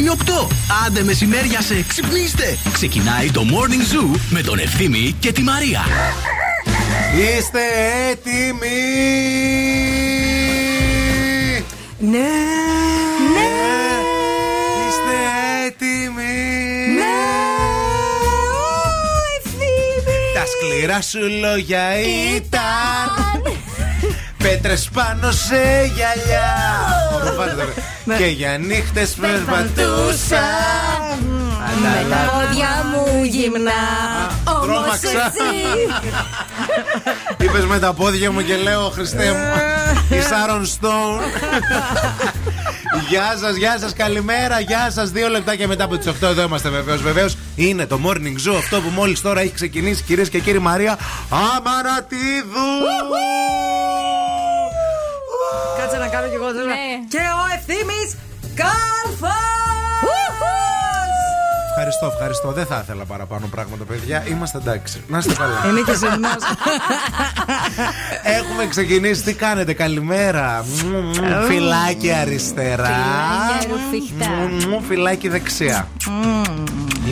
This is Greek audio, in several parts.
γίνει 8. Άντε μεσημέρια σε ξυπνήστε. Ξεκινάει το Morning Zoo με τον Ευθύμη και τη Μαρία. Είστε έτοιμοι! Ναι. Ναι. Είστε έτοιμοι! Ναι. Ω, Ευθύμη. Τα σκληρά σου λόγια ήταν Πέτρες πάνω σε γυαλιά Μπορώ, βάλτε το. Ναι. Και για νύχτες περπατούσα Με τα πόδια μου γυμνά. Όμως Τρώμαξα. εσύ. Είπες με τα πόδια μου και λέω Χριστέ μου Η Σάρον Στόουν Γεια σας, γεια σας, καλημέρα, γεια σας Δύο λεπτάκια μετά από τις 8 εδώ είμαστε βεβαίως Βεβαίως είναι το Morning Zoo Αυτό που μόλις τώρα έχει ξεκινήσει Κυρίες και κύριοι Μαρία Αμαρατίδου Κάτσε να κάνω κι εγώ τώρα. Ναι. Και ο ευθύμης Κάλφα. Ευχαριστώ, ευχαριστώ Δεν θα ήθελα παραπάνω πράγματα παιδιά Είμαστε εντάξει, να είστε καλά Είναι και σεμνός. Έχουμε ξεκινήσει, τι κάνετε, καλημέρα Μου, μου, Φυλάκι αριστερά Φιλάκια ρουφιχτά. Μου, μου, Φυλάκι δεξιά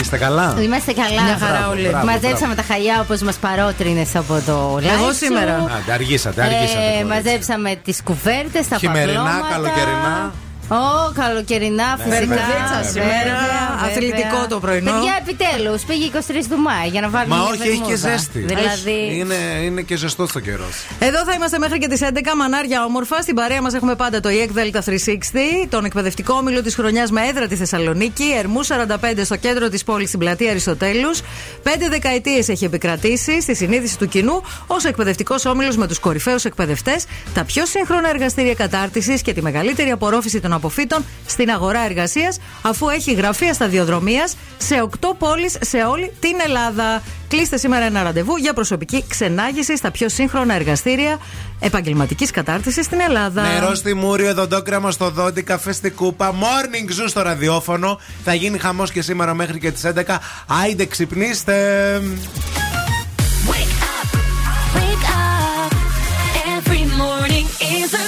Είστε καλά; Είμαστε καλά. Μια χαρά όλοι. μπράβο, Μαζέψαμε τα χαλιά όπως μας παρότρινε από το live. Εγώ σου. σήμερα. Άντε, αργήσατε, αργήσατε Ε, πολύ. μαζέψαμε τις κουβέρτες, τα Χειμερινά, παπλώματα. καλοκαιρινά. Ω, καλοκαιρινά, φυσικά. Βερμουδίτσα βέβαια, σήμερα, βέβαια. αθλητικό το πρωινό. Παιδιά, επιτέλους, πήγε 23 του Μάη για να βάλουμε. Μα μια όχι, έχει και βερμούδα. ζέστη. Δηλαδή. Είναι, είναι και ζεστό το καιρό. Εδώ θα είμαστε μέχρι και τις 11 μανάρια όμορφα. Στην παρέα μας έχουμε πάντα το EEC Delta 360, τον εκπαιδευτικό όμιλο της χρονιάς με έδρα τη Θεσσαλονίκη, Ερμού 45 στο κέντρο της πόλης στην πλατεία Αριστοτέλους. Πέντε δεκαετίες έχει επικρατήσει στη συνείδηση του κοινού ως εκπαιδευτικός όμιλος με τους κορυφαίους εκπαιδευτές, τα πιο σύγχρονα εργαστήρια κατάρτισης και τη μεγαλύτερη απορρόφηση των αποφύτων στην αγορά εργασίας, αφού έχει γραφεία σταδιοδρομίας σε 8 πόλεις σε όλη την Ελλάδα. Κλείστε σήμερα ένα ραντεβού για προσωπική ξενάγηση στα πιο σύγχρονα εργαστήρια επαγγελματικής κατάρτισης στην Ελλάδα. Νερό στη Μούριο, δοντόκραμα στο δόντι, καφέ στη κούπα, morning zoo στο ραδιόφωνο. Θα γίνει χαμός και σήμερα μέχρι και τις 11. Άιντε, ξυπνήστε. Wake up, wake up. Every morning is a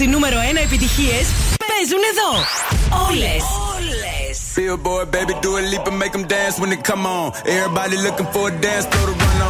90,8. Όλε οι νούμερο 1 επιτυχίε παίζουν εδώ. Όλε. Billboard, baby, do a leap and make them dance when they come on. Everybody looking for a dance floor to run on.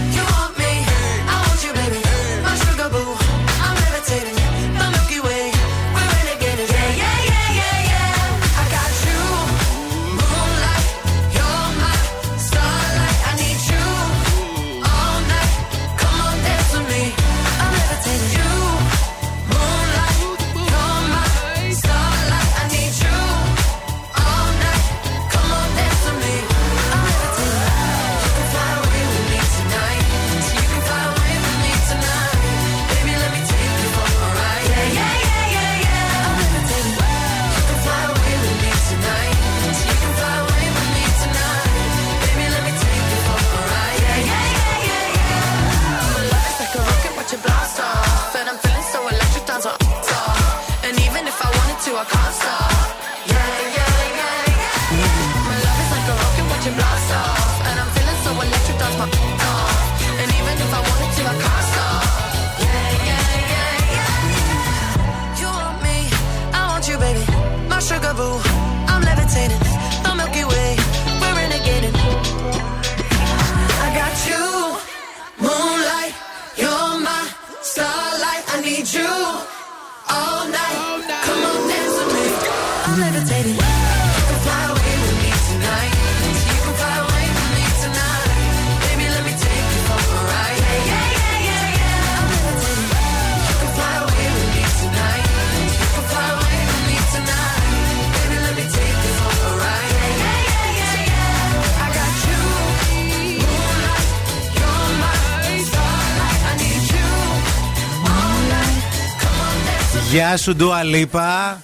Γεια σου, Ντουα Λίπα.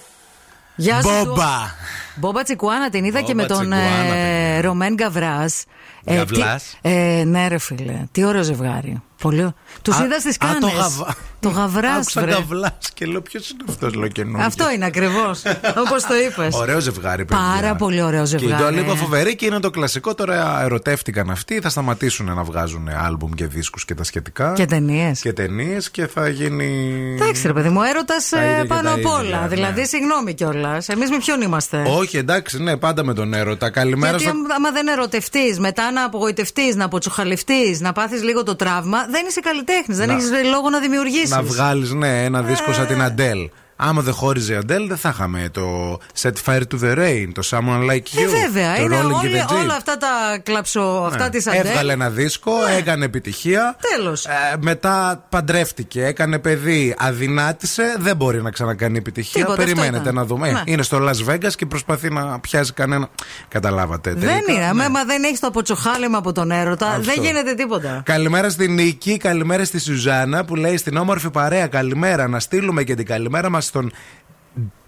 Γεια σου. Μπόμπα. Μπόμπα Τσικουάνα την είδα και με Μπόμπα τον Τσικουάνα, ε, παιδιά. Ρομέν Γκαβράς. Γαβλάς; ε, ναι, ρε φίλε. Τι ωραίο ζευγάρι. Πολύ. Τους Α, είδα στις α, κάνες. το γαβ- Το γαβράς, Άκουσα βρε. καβλά και λέω ποιος είναι αυτός, λέω καινούργιος. Αυτό είναι ακριβώς. Όπως το είπες. Ωραίο ζευγάρι, παιδιά. Πάρα πολύ ωραίο Και η ζευγάρι. Ντουα Λίπα φοβερή και είναι το κλασικό. Τώρα ερωτεύτηκαν αυτοί. Θα σταματήσουν να βγάζουν άλμπουμ και δίσκους και τα σχετικά. Και ταινίες. Και ταινίες και θα γίνει. Εντάξει, ρε παιδί μου, έρωτας Τα ίδια και πάνω τα απ' ίδια, όλα. ναι. Δηλαδή, συγγνώμη κιόλας. Εμείς με ποιον είμαστε; Όχι, εντάξει, ναι, πάντα με τον έρωτα. Καλημέρα Γιατί στο. άμα- άμα δεν ερωτευτείς, μετά να απογοητευτείς, να αποτσουχαλευτεί, να πάθεις λίγο το τραύμα, δεν είσαι καλλιτέχνης. Δεν Να- έχεις λόγο να δημιουργήσεις. Να βγάλεις, ναι, ένα δίσκο σαν Ε. την Αντέλ. Άμα δεν χώριζε η Αντέλ, δεν θα είχαμε το Set Fire to the Rain, το Someone Like You. Ε, βέβαια. το Είναι Rolling in όλοι, the Deep. όλα αυτά τα κλαψο, αυτά Ναι. της Αντέλ. Έβγαλε ένα δίσκο, έκανε επιτυχία. Τέλος. Ε, μετά παντρεύτηκε, έκανε παιδί, αδυνάτησε. Δεν μπορεί να ξανακάνει επιτυχία. Τίποτα, αυτό Περιμένετε ήταν. να δούμε. Ε, Ναι. Είναι στο Las Vegas και προσπαθεί να πιάσει κανένα. Καταλάβατε. Δεν τελικά, είναι. ναι. Άμα δεν έχεις το αποτσοχάλεμα από τον έρωτα, Αυτό. δεν γίνεται τίποτα. Καλημέρα στην Νίκη, καλημέρα στη Σουζάνα που λέει στην όμορφη παρέα. Καλημέρα. Να στείλουμε και την καλημέρα μας στον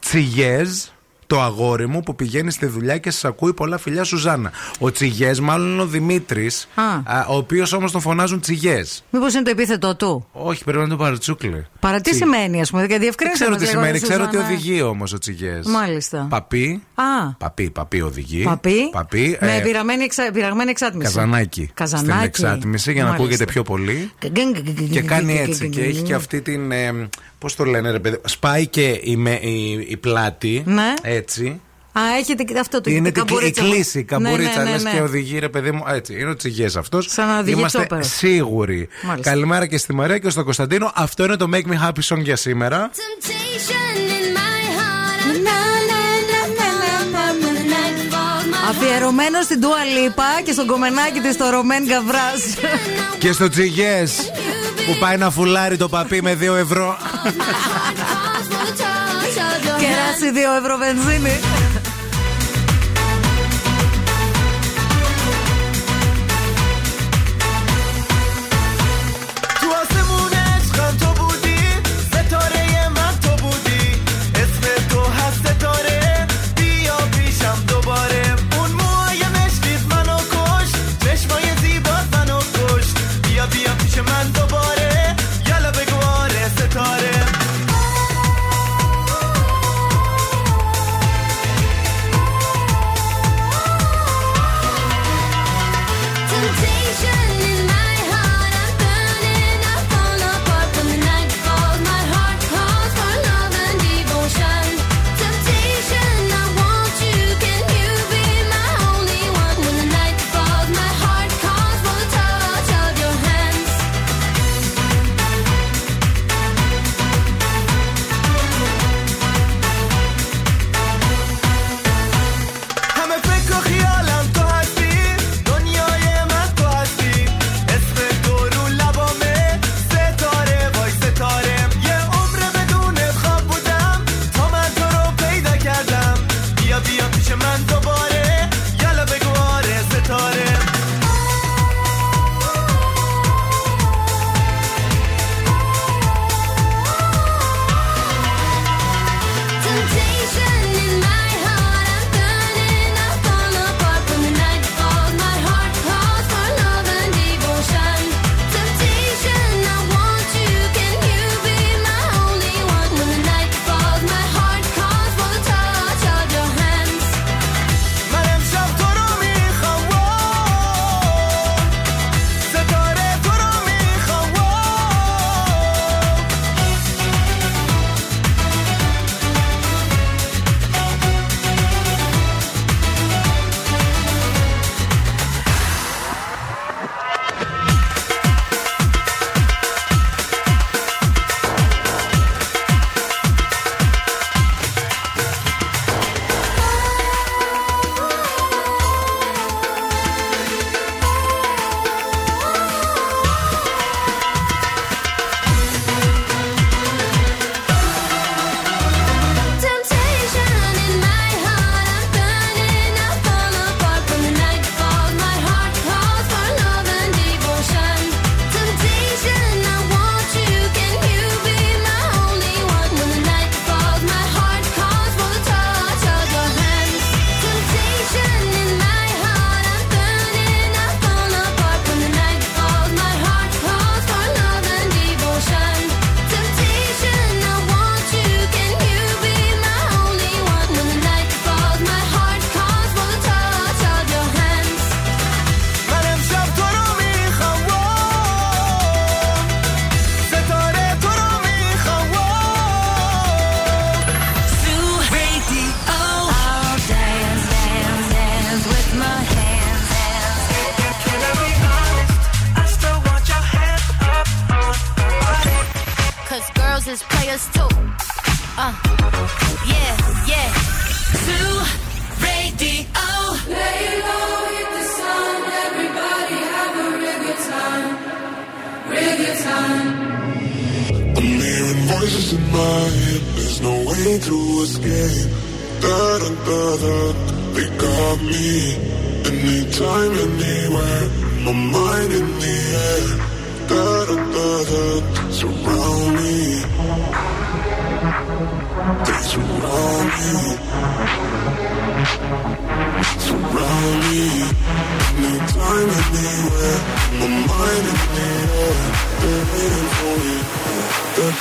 Τσιγέζ. το αγόρι μου που πηγαίνει στη δουλειά και σας ακούει πολλά φιλιά Σουζάνα. Ο Τσιγέ, μάλλον είναι ο Δημήτρης, Α. ο οποίος όμως τον φωνάζουν Τσιγέ. Μήπως είναι το επίθετο του; Όχι, πρέπει να είναι το παρατσούκλι. Παρά τι Τσι- σημαίνει, ας πούμε, γιατί Δεν διευκρίνησε. ξέρω μας τι λίγο, σημαίνει, ρε ξέρω ότι Σουζάνα. οδηγεί όμως ο Τσιγέ. Μάλιστα. Παπί. Α, Παπί, παπί οδηγεί. παπί. Παπί. Με ε, πειραγμένη, εξα... πειραγμένη εξάτμιση. Καζανάκι. Καζανάκι. Στην εξάτμιση για να Μάλιστα. ακούγεται πιο πολύ. Και κάνει έτσι και έχει και αυτή την. Ε, Πώς το λένε, ρε παιδί. Σπάει και η, με- η, η πλάτη. Ναι. Έτσι. Α, έχετε και αυτό το Είναι την την κλ- η καμπουρίτσα. κλίση, η καμπουρίτσα. Ναι, ναι, ναι, λες ναι. και οδηγεί, ρε παιδί μου. Έτσι. Είναι ο τσιγές αυτός. Σαν να οδηγεί Είμαστε τσόπερ. σίγουροι. Μάλιστα. Καλημέρα και στη Μαρία και στον Κωνσταντίνο. Αυτό είναι το Make Me Happy Song για σήμερα. Αφιερωμένος στην Τούα Λίπα και στον κομμενάκι της το Ρωμέν Γκαβρά. Και στο τσιγές που πάει να φουλάρει το παπί με 2 ευρώ. Κεράσει 2 ευρώ βενζίνη.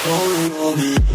going on.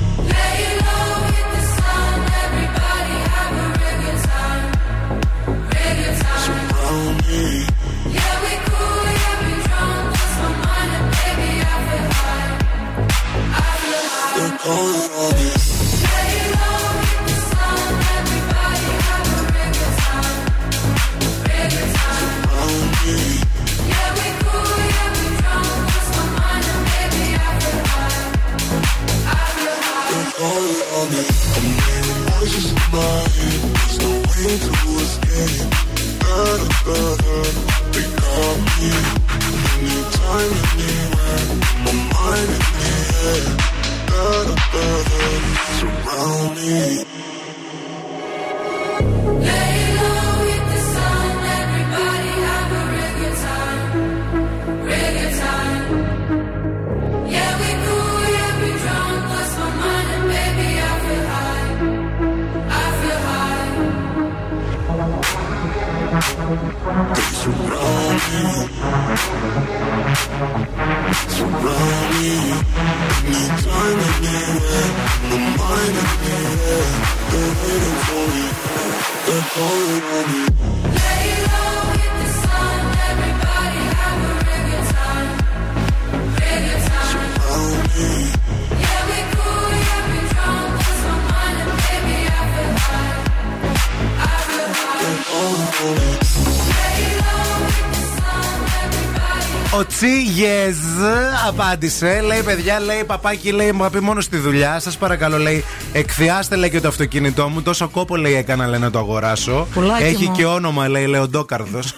Απάντησε. Λέει, παιδιά, λέει, παπάκι, λέει, μου πει μόνος στη δουλειά. Σας παρακαλώ, λέει, εκθιάστε, λέει, και το αυτοκίνητό μου. Τόσο κόπο, λέει, έκανα, λέει, να το αγοράσω. Πουλάκι Έχει μου. και όνομα, λέει, Λεοντόκαρδος.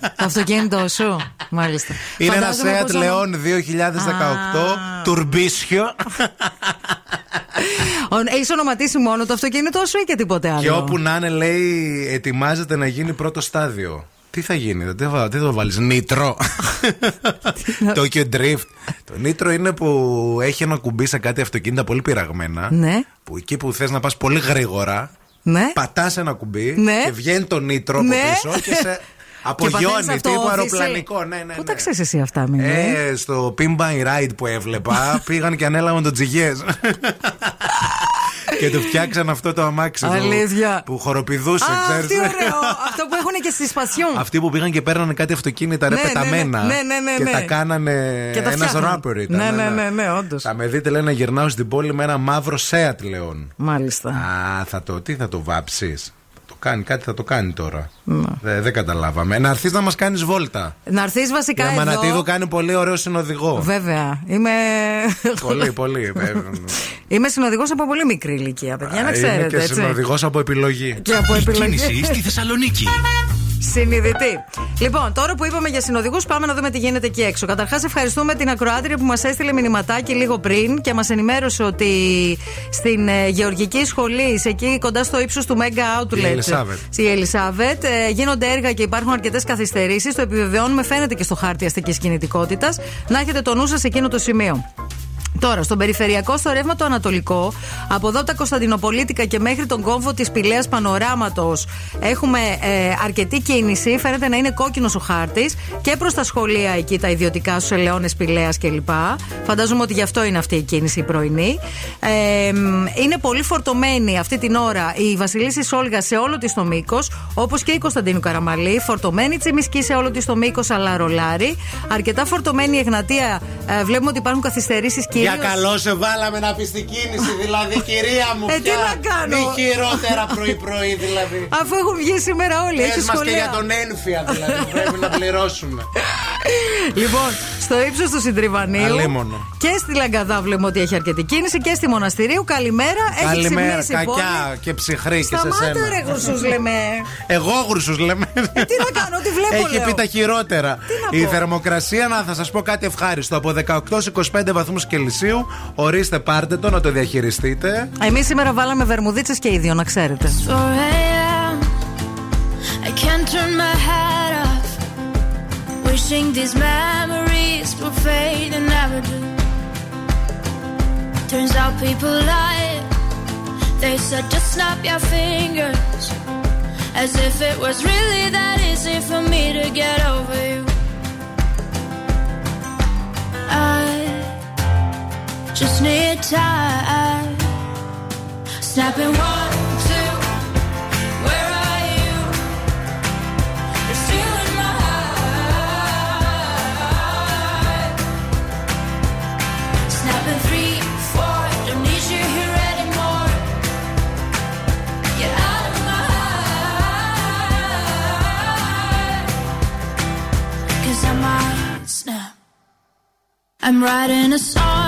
Το αυτοκίνητό σου. Μάλιστα. Είναι ένα Φαντάζομαι Seat πως όνομα- Leon 2018, τουρμπίσιο. Ο- Έχεις ονοματίσει μόνο το αυτοκίνητό σου ή και τίποτε άλλο; και όπου να είναι, λέει, ετοιμάζεται να γίνει πρώτο στάδιο. Τι θα γίνει, τι θα, τι θα βάλεις, Νίτρο. Tokyo Drift. Το Νίτρο είναι που έχει ένα κουμπί σε κάτι αυτοκίνητα πολύ πειραγμένα. Ναι. Που εκεί που θες να πας πολύ γρήγορα, Ναι. πατάς ένα κουμπί Ναι. και βγαίνει το Νίτρο από Ναι. πίσω και σε Και απογειώνει παθαίνεις αυτό, τύπου όθηση. αεροπλανικό. Ναι, ναι, Πού ναι. τα ξέρεις εσύ αυτά, μην Ε, στο Pin by Ride που έβλεπα πήγαν και ανέλαβαν τον Τζιγιές και του φτιάξαν αυτό το αμάξι του Αλήθεια. που χοροπηδούσε, Α, ξέρεις. τι ωραίο. Αυτό που έχουν και στη Σπασιόν. Αυτοί που πήγαν και παίρνανε κάτι αυτοκίνητα ρε Ναι, ναι, πεταμένα ναι, ναι, ναι, και ναι. τα κάνανε Και τα ένας φτιάχναν. ράπερ ήταν. Ναι, ναι, ναι, ναι, όντως. Θα με δείτε λέει να γυρνάω στην πόλη με ένα μαύρο Seat Leon. Μάλιστα. Α, θα το, τι θα το βάψεις; Το κάνει, κάτι θα το κάνει τώρα. Ναι. Δεν, δεν καταλάβαμε. Να έρθεις να μας κάνεις βόλτα. Να έρθεις βασικά Η εδώ. Αμανατίδου κάνει πολύ ωραίο συνοδηγό. Βέβαια. Είμαι. πολύ, πολύ. βέβαια. Είμαι συνοδηγός από πολύ μικρή ηλικία, παιδιά, να Είμαι ξέρετε. και έτσι. συνοδηγός από επιλογή. Και από Η επιλογή. κίνηση στη Θεσσαλονίκη. Συνειδητή. Λοιπόν, τώρα που είπαμε για συνοδηγούς, πάμε να δούμε τι γίνεται εκεί έξω. Καταρχάς, ευχαριστούμε την ακροάτρια που μας έστειλε μηνυματάκι λίγο πριν και μας ενημέρωσε ότι στην ε, Γεωργική Σχολή, εκεί κοντά στο ύψος του Mega Outlet. Η Ελισάβετ. Στη Ελισάβετ, ε, γίνονται έργα και υπάρχουν αρκετές καθυστερήσεις. Το επιβεβαιώνουμε, φαίνεται και στο χάρτη αστικής κινητικότητας. Να έχετε το νου σας σε εκείνο το σημείο. Τώρα, στον περιφερειακό, στο ρεύμα το Ανατολικό, από εδώ από τα Κωνσταντινοπολίτικα και μέχρι τον κόμβο της Πηλαίας Πανοράματος, έχουμε ε, αρκετή κίνηση. Φαίνεται να είναι κόκκινος ο χάρτης και προς τα σχολεία εκεί, τα ιδιωτικά στους Ελαιώνες Πηλαίας κλπ. Φαντάζομαι ότι γι' αυτό είναι αυτή η κίνηση η πρωινή. Ε, μ, είναι πολύ φορτωμένη αυτή την ώρα η Βασιλίση Σόλγα σε όλο της το μήκος, όπως και η Κωνσταντίνου Καραμαλή. Φορτωμένη η Τσιμισκή σε όλο της το μήκος, αλλά ρολάρι. Αρκετά φορτωμένη η Εγνατία. Ε, βλέπουμε ότι υπάρχουν καθυστερήσεις κυρίω. Για καλό σε βάλαμε να πεις την κίνηση, δηλαδή, κυρία μου. Ε, τι πια. να κάνω; Μη χειρότερα πρωί-πρωί, δηλαδή. Αφού έχουν βγει σήμερα όλοι, έχεις Πες μας και σχολεία. για τον ένφια, δηλαδή, που πρέπει να πληρώσουμε. Λοιπόν, στο ύψος του Συντριβανίου Αλίμονο. και στη Λαγκαδά βλέπουμε ότι έχει αρκετή κίνηση και στη Μοναστηρίου. Καλημέρα, έχει Καλημέρα, ξυπνήσει η πόλη. κακιά και ψυχρή και σε Σταμάτα σένα. ρε γρουσούς λέμε. Εγώ γρουσου λέμε. Ε, τι να κάνω, τι βλέπω Έχει λέω. πει τα χειρότερα. Τι να Η πω. θερμοκρασία, να θα σας πω κάτι ευχάριστο. Από 18-25 βαθμούς Κελσίου, Ορίστε, πάρτε το να το διαχειριστείτε. Εμείς σήμερα βάλαμε βερμουδίτσες και ίδιο, να ξέρετε. Turns out just need time. Snapping one, two, where are you? You're still in my heart. Snapping three, four, don't need you here anymore. Get out of my heart. I might snap. I'm writing a song.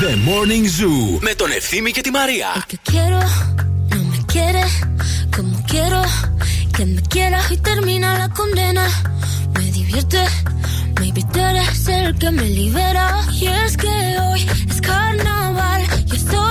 The Morning Zoo με τον Ευθύμη και τη Μαρία. El que quiero no me quiere como quiero que me quieras y termina la condena. Me divierte, maybe tú eres el que me libera. Y es que hoy es carnaval, yo estoy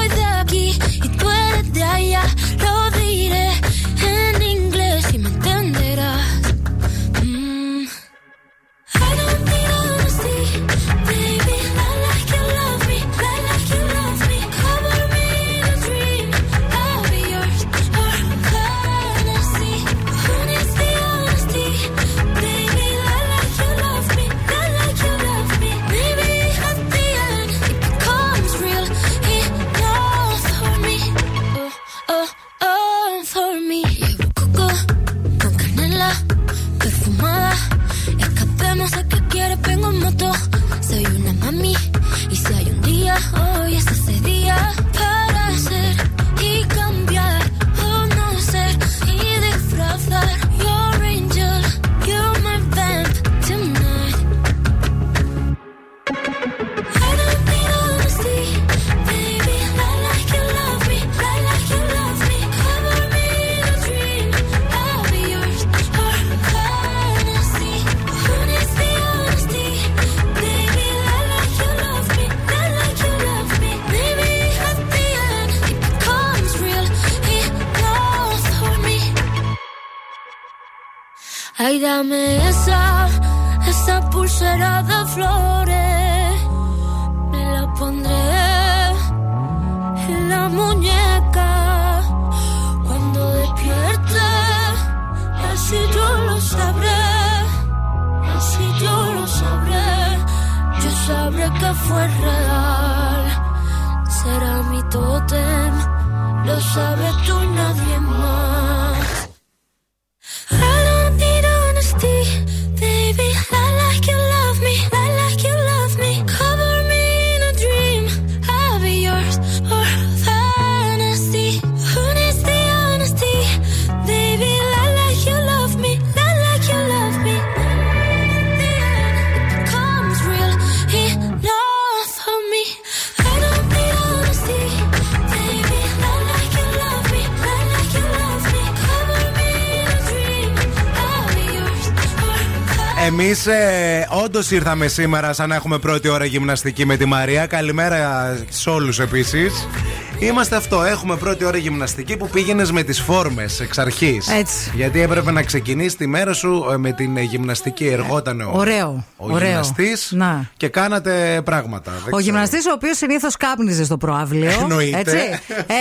pulsera de flores me la pondré en la muñeca cuando despierte. Así yo lo sabré, así yo lo sabré. Yo sabré que fue real. Será mi tótem, lo sabes tú. Ε, όντως ήρθαμε σήμερα σαν να έχουμε πρώτη ώρα γυμναστική με τη Μαρία. Καλημέρα σε όλους επίσης. Είμαστε αυτό. Έχουμε πρώτη ώρα γυμναστική που πήγαινες με τις φόρμες εξ αρχής. Έτσι. Γιατί έπρεπε να ξεκινήσεις τη μέρα σου ε, με την ε, γυμναστική. Εργόταν ο, Ωραίο. ο ωραίο. γυμναστής Να. και κάνατε πράγματα. Δεν Ο ξέρω. γυμναστής, ο οποίος συνήθως κάπνιζε στο προάβλιο. Εννοείται. Έτσι.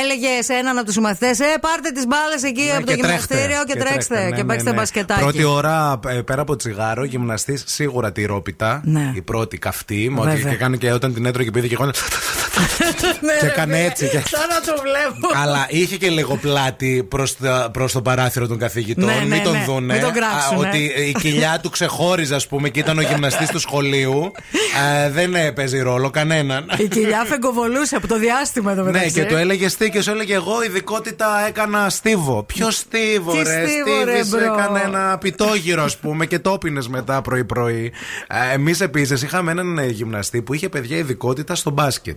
Έλεγε σε έναν από τους συμμαθητές, Ε, πάρτε τις μπάλες εκεί Ναι, από το και τρέχτε. γυμναστήριο και, τρέξτε. ναι, και ναι, παίξτε ναι. μπασκετάκι. Πρώτη ώρα ε, πέρα από τσιγάρο, γυμναστής σίγουρα τη ρόπιτα. Ναι. Η πρώτη καυτή. μου, Βέβαια. Και κάνει και όταν την έτρωγε και πήγε και εγώ. Ναι, και ρε, έκανε ναι. έτσι και- Σαν να το βλέπω. Αλλά είχε και λίγο πλάτη προς προς το παράθυρο των καθηγητών. Ναι, ναι, μην τον ναι. δούνε. Μην τον Α, κράξουνε. ότι η κοιλιά του ξεχώριζε, ας πούμε, και ήταν ο γυμναστής του σχολείου. Ε, δεν ε, παίζει ρόλο κανέναν. Η κοιλιά φεγκοβολούσε από το διάστημα εδώ Ναι, μεταξύ. και το έλεγε τι και σου έλεγε εγώ ειδικότητα έκανα στίβο. Ποιο στίβο, Τι ρε. στίβο, ρε, Στίβης μπρο. έκανε ένα πιτόγυρο, ας πούμε, και το πίνε μετά πρωί-πρωί. Εμείς επίσης είχαμε έναν ε, γυμναστή που είχε παιδιά ειδικότητα στο μπάσκετ.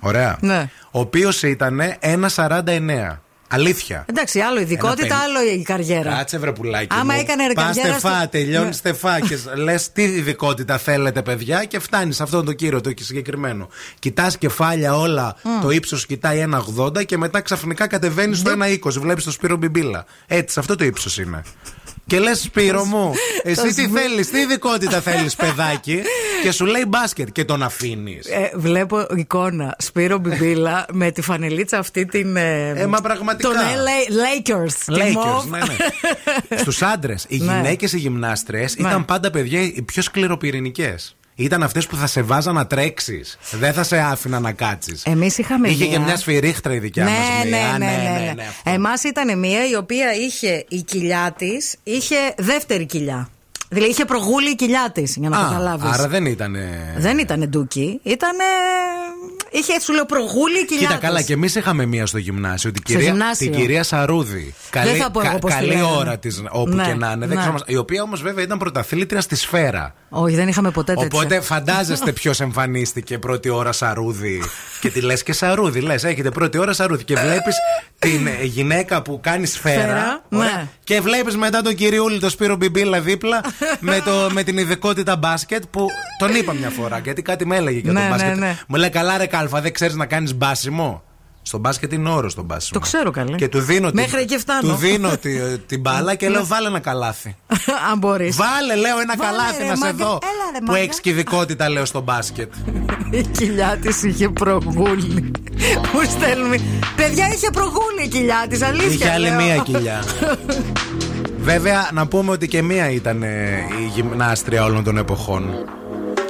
Ωραία. Ναι. Ο οποίος ήταν 1,49. Αλήθεια. Εντάξει, άλλο ειδικότητα, Ένα πεν- άλλο η καριέρα. Κάτσε βρε πουλάκι. Άμα μου. έκανε ρε Πας καριέρα στεφά, στο- τελειώνεις Ναι. στεφά και λες τι ειδικότητα θέλετε, παιδιά, και φτάνεις σε αυτόν τον κύριο το συγκεκριμένο. Κοιτάς κεφάλια όλα, το ύψος κοιτάει 1,80 και μετά ξαφνικά κατεβαίνεις στο 1,20. Βλέπεις το Σπύρο Μπιμπίλα. Έτσι, αυτό το ύψος είναι. Και λες, Σπύρο μου, εσύ τι σβου- θέλεις, τι ειδικότητα θέλεις, παιδάκι, και σου λέει μπάσκετ και τον αφήνεις. Ε, βλέπω εικόνα Σπύρο Μπιμπίλα με τη φανελίτσα αυτή την. Ε, Ε, μα πραγματικά. Τον LA Lakers. τη Lakers, μοβ. ναι, ναι. Στους άντρες, οι Ναι. γυναίκες οι γυμνάστρε Ναι. ήταν πάντα παιδιά οι πιο σκληροπυρηνικές. Ήταν αυτές που θα σε βάζαν να τρέξεις. Δεν θα σε άφηνα να κάτσεις. Εμείς είχαμε Είχε μία. και μια σφυρίχτρα η δικιά ναι, μας ναι, μία. ναι, Α, ναι, ναι, αυτό. Εμάς ήταν μία η οποία είχε η κοιλιά της, είχε δεύτερη κοιλιά. Δηλαδή είχε προγούλη η κοιλιά της, για να Α, καταλάβεις. άρα δεν ήταν. Δεν ήταν ντούκι, ήταν. Είχε σου λέω προγούλη η κοιλιά Κοίτα της. καλά, και εμείς είχαμε μία στο γυμνάσιο. Την Στο κυρία, γυμνάσιο. την κυρία Σαρούδη. Καλή, θα πω εγώ πώς τη καλή λέγανε. ώρα της, όπου Ναι, και να είναι. δεν ναι. ξέρω μας- η οποία όμως βέβαια ήταν πρωταθλήτρια στη σφαίρα. Όχι, δεν είχαμε ποτέ τέτοια. Οπότε φαντάζεστε ποιος εμφανίστηκε πρώτη ώρα Σαρούδη. και τη λες και Σαρούδη. Λες, έχετε πρώτη ώρα Σαρούδη. Και βλέπεις την ε, γυναίκα που κάνεις σφαίρα. Σφαίρα, ωραία, ναι. Και βλέπεις μετά τον κυριούλη, τον Σπύρο Μπιμπίλα δίπλα με, το, με την ειδικότητα μπάσκετ που τον είπα μια φορά. Γιατί κάτι με έλεγε για Ναι, τον ναι, μπάσκετ. ναι. Μου λέει καλά, ρε Κάλφα, δεν ξέρεις να κάνεις μπάσιμο. Στο μπάσκετ είναι όρο το μπάσιμο. Το ξέρω καλέ. Και του δίνω, την- Μέχρι εκεί φτάνω. του δίνω τη- την μπάλα και λέω βάλε ένα καλάθι. Αν μπορείς. Βάλε, λέω, ένα Βάλε, καλάθι ρε, να σε μάγκα. δω. Έλα, ρε, που μάγκα. έχει και ειδικότητα, λέω, στο μπάσκετ. Η κοιλιά της είχε προγούλη. Μου στέλνουμε; Παιδιά είχε προγούλη η κοιλιά της, αλήθεια. Είχε άλλη λέω. μία κοιλιά. Βέβαια, να πούμε ότι και μία ήταν ε, η γυμνάστρια όλων των εποχών.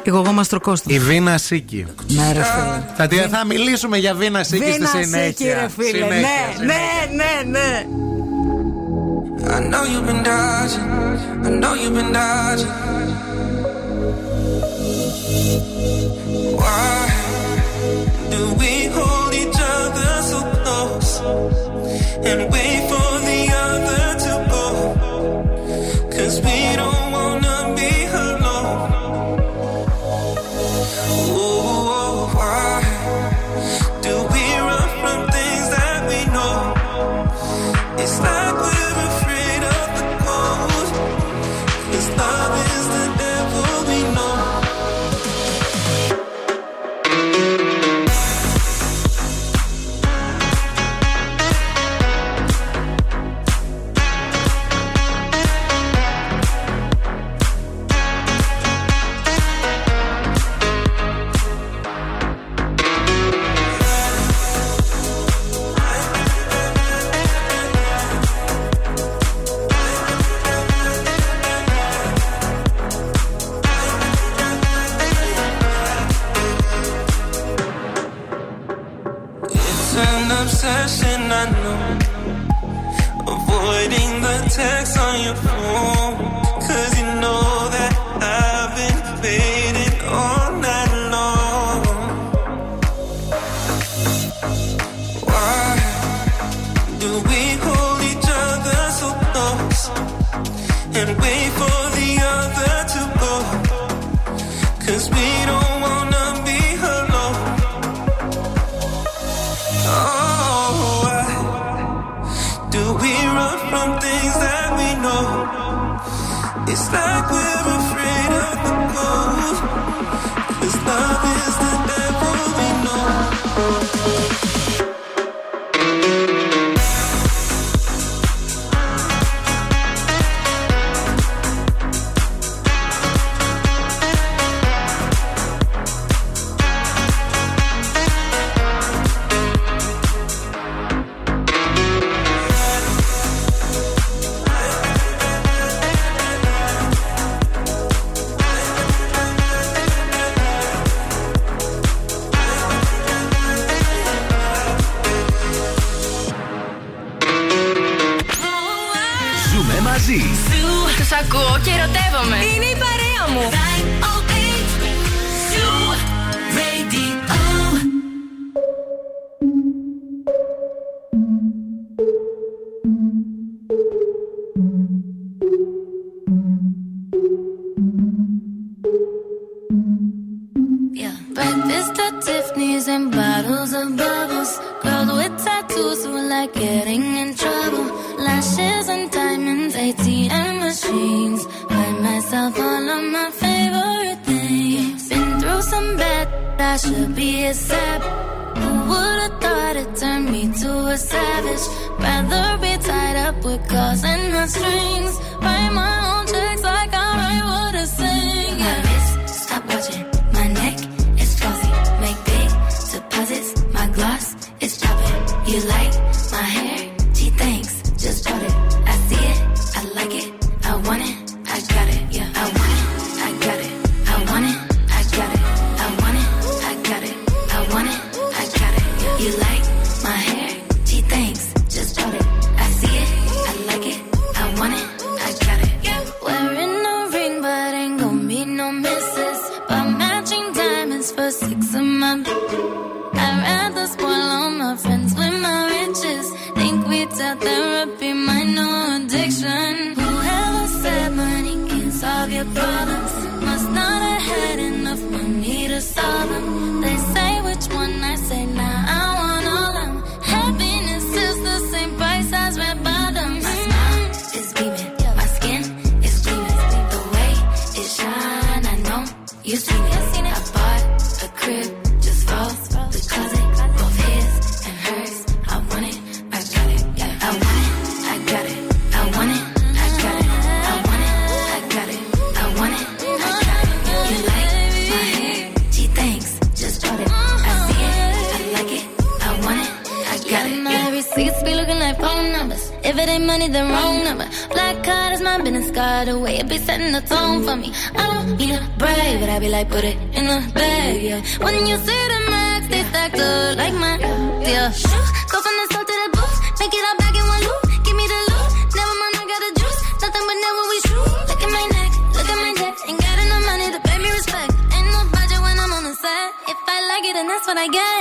Η γογόμαστρο Κώστας. Η Βίνα Σίκη. Ναι, ρε φίλε. Θα, τη- θα μιλήσουμε για Βίνα Σίκη στη Βίνα συνέχεια. Σίκη, ρε φίλε. Συνέχεια, Ναι, ναι, ναι, ναι. I know you've been dodging. I know you've been dodging. Why do we hold each other so close; And wait money, then wrong number. Black card is my business card away. It be setting the tone for me. I don't need a brave, but I be like, put it in the bag, yeah. When you see the max, they stacked up like my, yeah. Go from the south to the booth, make it all back in one loop. Give me the loot, never mind, I got the juice. Nothing but never we shoot. Look at my neck, look at my neck. Ain't got enough money to pay me respect. Ain't no budget when I'm on the set. If I like it, then that's what I get,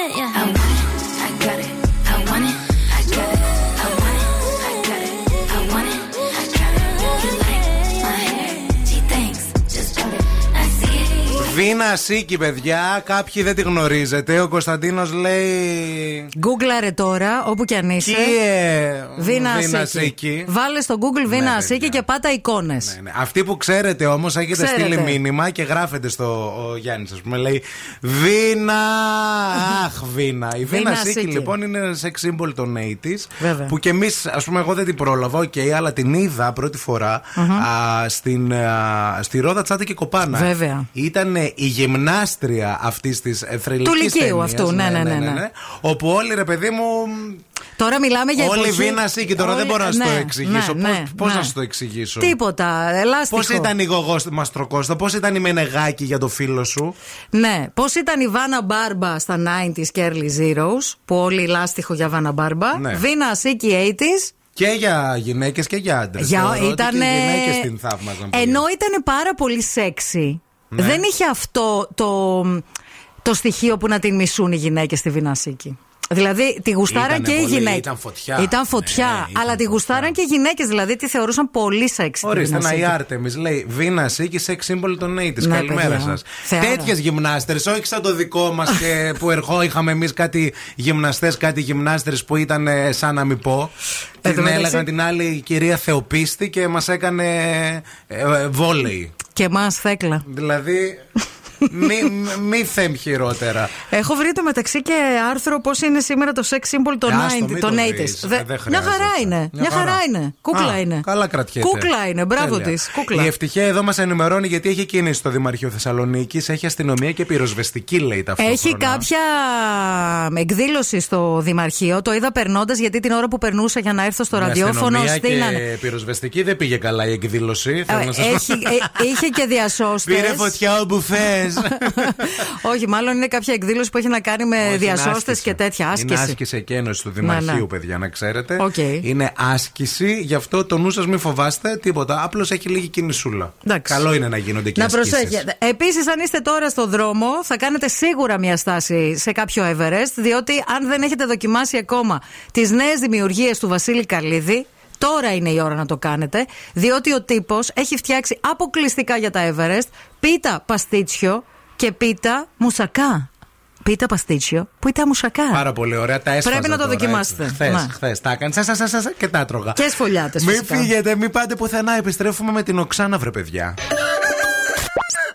it. Βίνα Ασίκη, παιδιά, κάποιοι δεν τη γνωρίζετε. Ο Κωνσταντίνος λέει. Γκούγκλαρε τώρα, όπου κι αν είσαι. Κύριε Βίνα Βίνα Ασίκη. Σίκη. Βάλε στο Google Βίνα Ναι, Ασίκη παιδιά. και πάτα εικόνες. Ναι. Αυτοί που ξέρετε όμως, έχετε Ξέρετε. στείλει μήνυμα και γράφετε στο ο Γιάννης, ας πούμε, λέει Βίνα! Αχ, Βίνα. Η Βίνα Βίνα Ασίκη Ασίκη. λοιπόν είναι ένα sex symbol των 80s. Βέβαια. Που κι εμείς, ας πούμε, εγώ δεν την πρόλαβα, οκ, αλλά την είδα πρώτη φορά α, στην, α, στη Ρόδα Τσάντα και Κοπάνα. Βέβαια. Ήταν η γυμνάστρια αυτής της θρυλικής Του Λυκείου αυτού, ναι, ναι, ναι, ναι. Όπου όλοι ρε παιδί μου. Τώρα μιλάμε για Όλη εποχή- Βίνα Σίκη, τώρα δεν Όλη- μπορώ να σου το ναι, εξηγήσω. ναι, ναι, Πώς ναι. να σου το εξηγήσω; Τίποτα, ελάστιχο. Πώς ήταν η Γογός Μαστροκώστα, πώς ήταν η Μενεγάκη για το φίλο σου; Ναι, πώς ήταν η Βάνα Μπάρμπα στα 90s και early zeros, που όλοι λάστιχο για Βάνα Μπάρμπα. Ναι. Βίνα Ασίκη 80s. Και για γυναίκες και για άντρες. Για, ήτανε... Και οι γυναίκες την θαύμαζαν. πολύ. Ενώ ήταν πάρα πολύ σεξι. Ναι. Δεν είχε αυτό το, το στοιχείο που να την μισούν οι γυναίκες στη Βινασίκη. Δηλαδή τη γουστάραν Ήτανε και οι πολύ, γυναίκες. ήταν φωτιά. Ήταν φωτιά. Ναι, ήταν αλλά τη γουστάραν και οι γυναίκες. Δηλαδή τη θεωρούσαν πολύ σεξι. τη Ορίστε, να η Βινασίκη. Άρτεμι λέει Βίνα Σίκη, σεξ σύμβολο των 80s. Ναι, Καλημέρα παιδιά. σας. Θεάρα. Τέτοιες γυμνάστερες, όχι σαν το δικό μας που ερχό είχαμε εμείς κάτι γυμναστές, κάτι γυμνάστερες που ήταν ε, σαν να μην πω. Εν τω Την μεταξύ- έλεγαν την άλλη η κυρία Θεοπίστη και μας έκανε ε, ε, βόλεϊ. Και εμάς θέκλα. Δηλαδή. Μη, μη θέμ χειρότερα. Έχω βρει το μεταξύ και άρθρο πώς είναι σήμερα το sex symbol των Ε, άστο, 90 μην των το 80s. βρεις. Δε- Ε, δεν Μια χαρά χρειάζεται. είναι. Μια Μια χαρά χαρά. είναι. Κούκλα Α, είναι. Καλά κρατιέται. Κούκλα είναι. Μπράβο Τέλεια. της. Κούκλα. Η ευτυχία εδώ μας ενημερώνει γιατί έχει κίνηση στο Δημαρχείο Θεσσαλονίκης. Έχει αστυνομία και πυροσβεστική, λέει ταυτόχρονα. Έχει κάποια εκδήλωση στο Δημαρχείο. Το είδα περνώντας γιατί την ώρα που περνούσα για να έρθω στο Με ραδιόφωνο αστυνομία στείνανε. και πυροσβεστική δεν πήγε καλά η εκδήλωση. θέλω να σας πω. Έχει, ε, είχε και διασώστες. Πήρε φωτιά όπου θε. Όχι, μάλλον είναι κάποια εκδήλωση που έχει να κάνει με διασώστες και τέτοια. Είναι Άσκηση. άσκηση εκκένωσης του Δημαρχείου, Ναι, ναι. παιδιά, να ξέρετε. Οκ. Είναι άσκηση, γι' αυτό το νου σας μην φοβάστε τίποτα. Απλώς έχει λίγη κινησούλα. Εντάξει. Καλό είναι να γίνονται και Να ασκήσεις. προσέχετε. Επίσης, αν είστε τώρα στο δρόμο, θα κάνετε σίγουρα μια στάση σε κάποιο Everest, διότι αν δεν έχετε δοκιμάσει ακόμα τις νέες δημιουργίες του Βασίλη Καλίδη, τώρα είναι η ώρα να το κάνετε, διότι ο τύπος έχει φτιάξει αποκλειστικά για τα Everest πίτα παστίτσιο και πίτα μουσακά. Πίτα παστίτσιο, πίτα μουσακά. Πάρα πολύ ωραία. Τα έσφαζα Πρέπει να το τώρα, δοκιμάσετε. έτσι. Χθες, Να. χθες τα έκανε. Σα, σα, σα, και τα έτρωγα. Και σφολιάτες Μην φυσικά. φύγετε, μην πάτε πουθενά. Επιστρέφουμε με την Οξάνα, βρε παιδιά.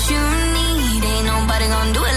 That you need. Ain't nobody gonna do it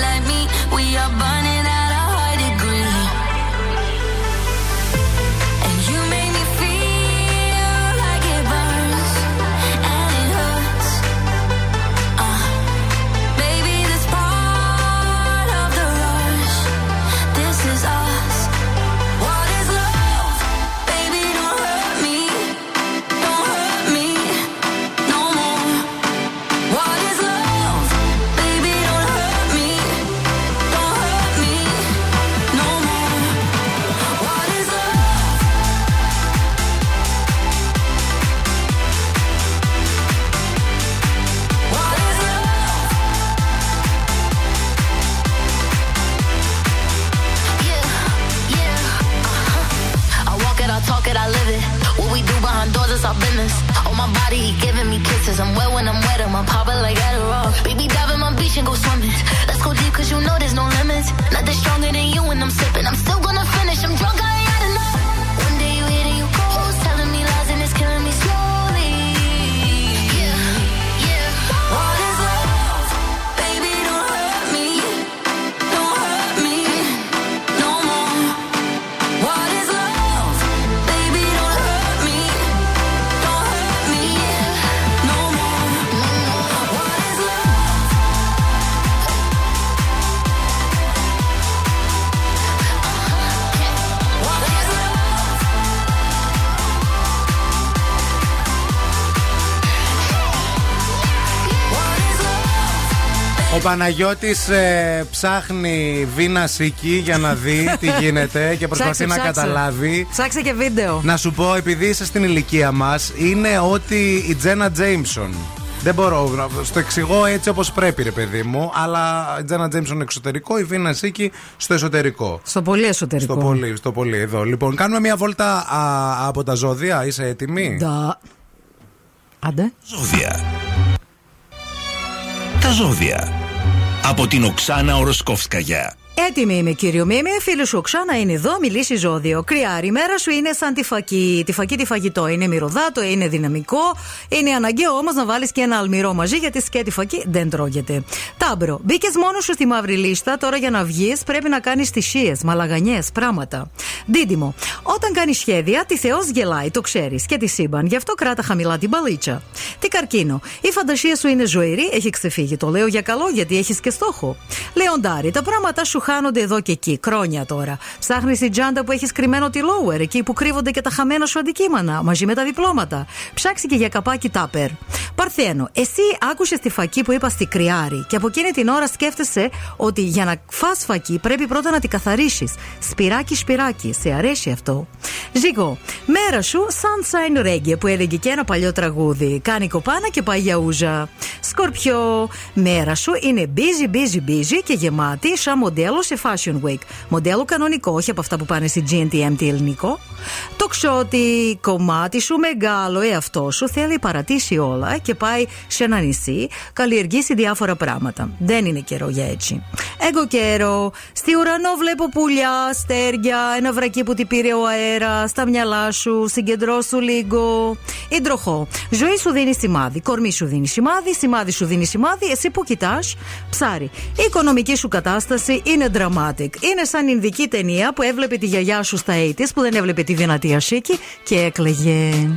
Παναγιώτης ε, ψάχνει βίνα σίκη για να δει τι γίνεται και προσπαθεί Ψάξε, να ψάξε. καταλάβει. Ψάξε και βίντεο. Να σου πω, επειδή είσαι στην ηλικία μας, είναι ότι η Τζένα Τζέιμσον. Δεν μπορώ να στο εξηγώ έτσι όπως πρέπει, ρε παιδί μου. Αλλά η Τζένα Τζέιμσον εξωτερικό, η Βίνα Σίκη στο εσωτερικό. Στο πολύ εσωτερικό. Στο πολύ, στο πολύ εδώ. Λοιπόν, κάνουμε μια βόλτα α, από τα ζώδια. Είσαι έτοιμη; Ντα. Άντε. Ζώδια. Τα ζώδια. Από την Οξάνα Οροσκόφσκαγια. Έτοιμη είμαι, κύριο Μίμη. Φίλος σου Οξάνα είναι εδώ, μιλήσει ζώδιο. Κρυάρι, η μέρα σου είναι σαν τη φακή. Τη φακή τη φαγητό. Είναι μυρωδάτο, είναι δυναμικό. Είναι αναγκαίο όμως να βάλεις και ένα αλμυρό μαζί, γιατί σκέτη φακή δεν τρώγεται. Τάμπρο, μπήκες μόνος σου στη μαύρη λίστα. Τώρα για να βγεις πρέπει να κάνεις θυσίες, μαλαγανιές, πράγματα. Δίδυμο, όταν κάνεις σχέδια, τη Θεός γελάει, το ξέρεις και τη σύμπαν. Γι' αυτό κράτα χαμηλά την μπαλίτσα. Τι καρκίνο, η φαντασία σου είναι ζωηρή, έχει ξεφύγει. Το λέω για καλό γιατί έχεις και στόχο. Λεοντάρι, τα πράγματα σου χάνονται εδώ και εκεί, χρόνια τώρα. Ψάχνεις την τσάντα που έχεις κρυμμένο τη lower, εκεί που κρύβονται και τα χαμένα σου αντικείμενα, μαζί με τα διπλώματα. Ψάξει και για καπάκι τάπερ. Παρθένο, εσύ άκουσες τη φακή που είπα στη κρυάρη και από εκείνη την ώρα σκέφτεσαι ότι για να φας φακή πρέπει πρώτα να την καθαρίσεις. Σπυράκι, σπυράκι. Σε αρέσει αυτό. Ζήγο, μέρα σου Sunshine Reggae που έλεγε και ένα παλιό τραγούδι. Κάνει κοπάνα και πάει για ούζα. Σκορπιό, μέρα σου είναι busy, busy, busy και γεμάτη σαν μοντέλο σε Fashion Week. Μοντέλο κανονικό, όχι από αυτά που πάνε στη GNTM τη ελληνικό. Το ξότι κομμάτι σου μεγάλο εαυτό σου θέλει παρατήσει όλα και πάει σε ένα νησί, καλλιεργήσει διάφορα πράγματα. Δεν είναι καιρό για έτσι. Εγώ καιρό, στη ουρανό βλέπω πουλιά, αστέρια, ένα βρακί που την πήρε ο αέρας, στα μυαλά σου, συγκεντρώσου λίγο. Ιντροχό, ζωή σου δίνει σημάδι, κορμί σου δίνει σημάδι, σημάδι σου δίνει σημάδι, εσύ που κοιτάς, ψάρι. Η οικονομική σου κατάσταση είναι dramatic. Είναι σαν Ινδική ταινία που έβλεπε τη γιαγιά σου στα 80's που δεν έβλεπε τη δυνατή Ασίκη και έκλαιγε.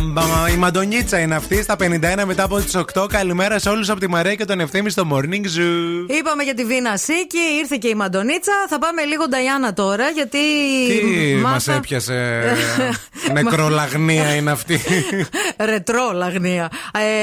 bam, bam, Μαντονίτσα είναι αυτή στα 51 μετά από τις 8. Καλημέρα σε όλους από τη Μαρία και τον Ευθύμη στο Morning Zoo. Είπαμε για τη Βίνα Σίκη, ήρθε και η Μαντονίτσα. Θα πάμε λίγο Νταϊάννα τώρα, γιατί. Τι μας μάθα- έπιασε. Νεκρολαγνία είναι αυτή; Ρετρό λαγνία.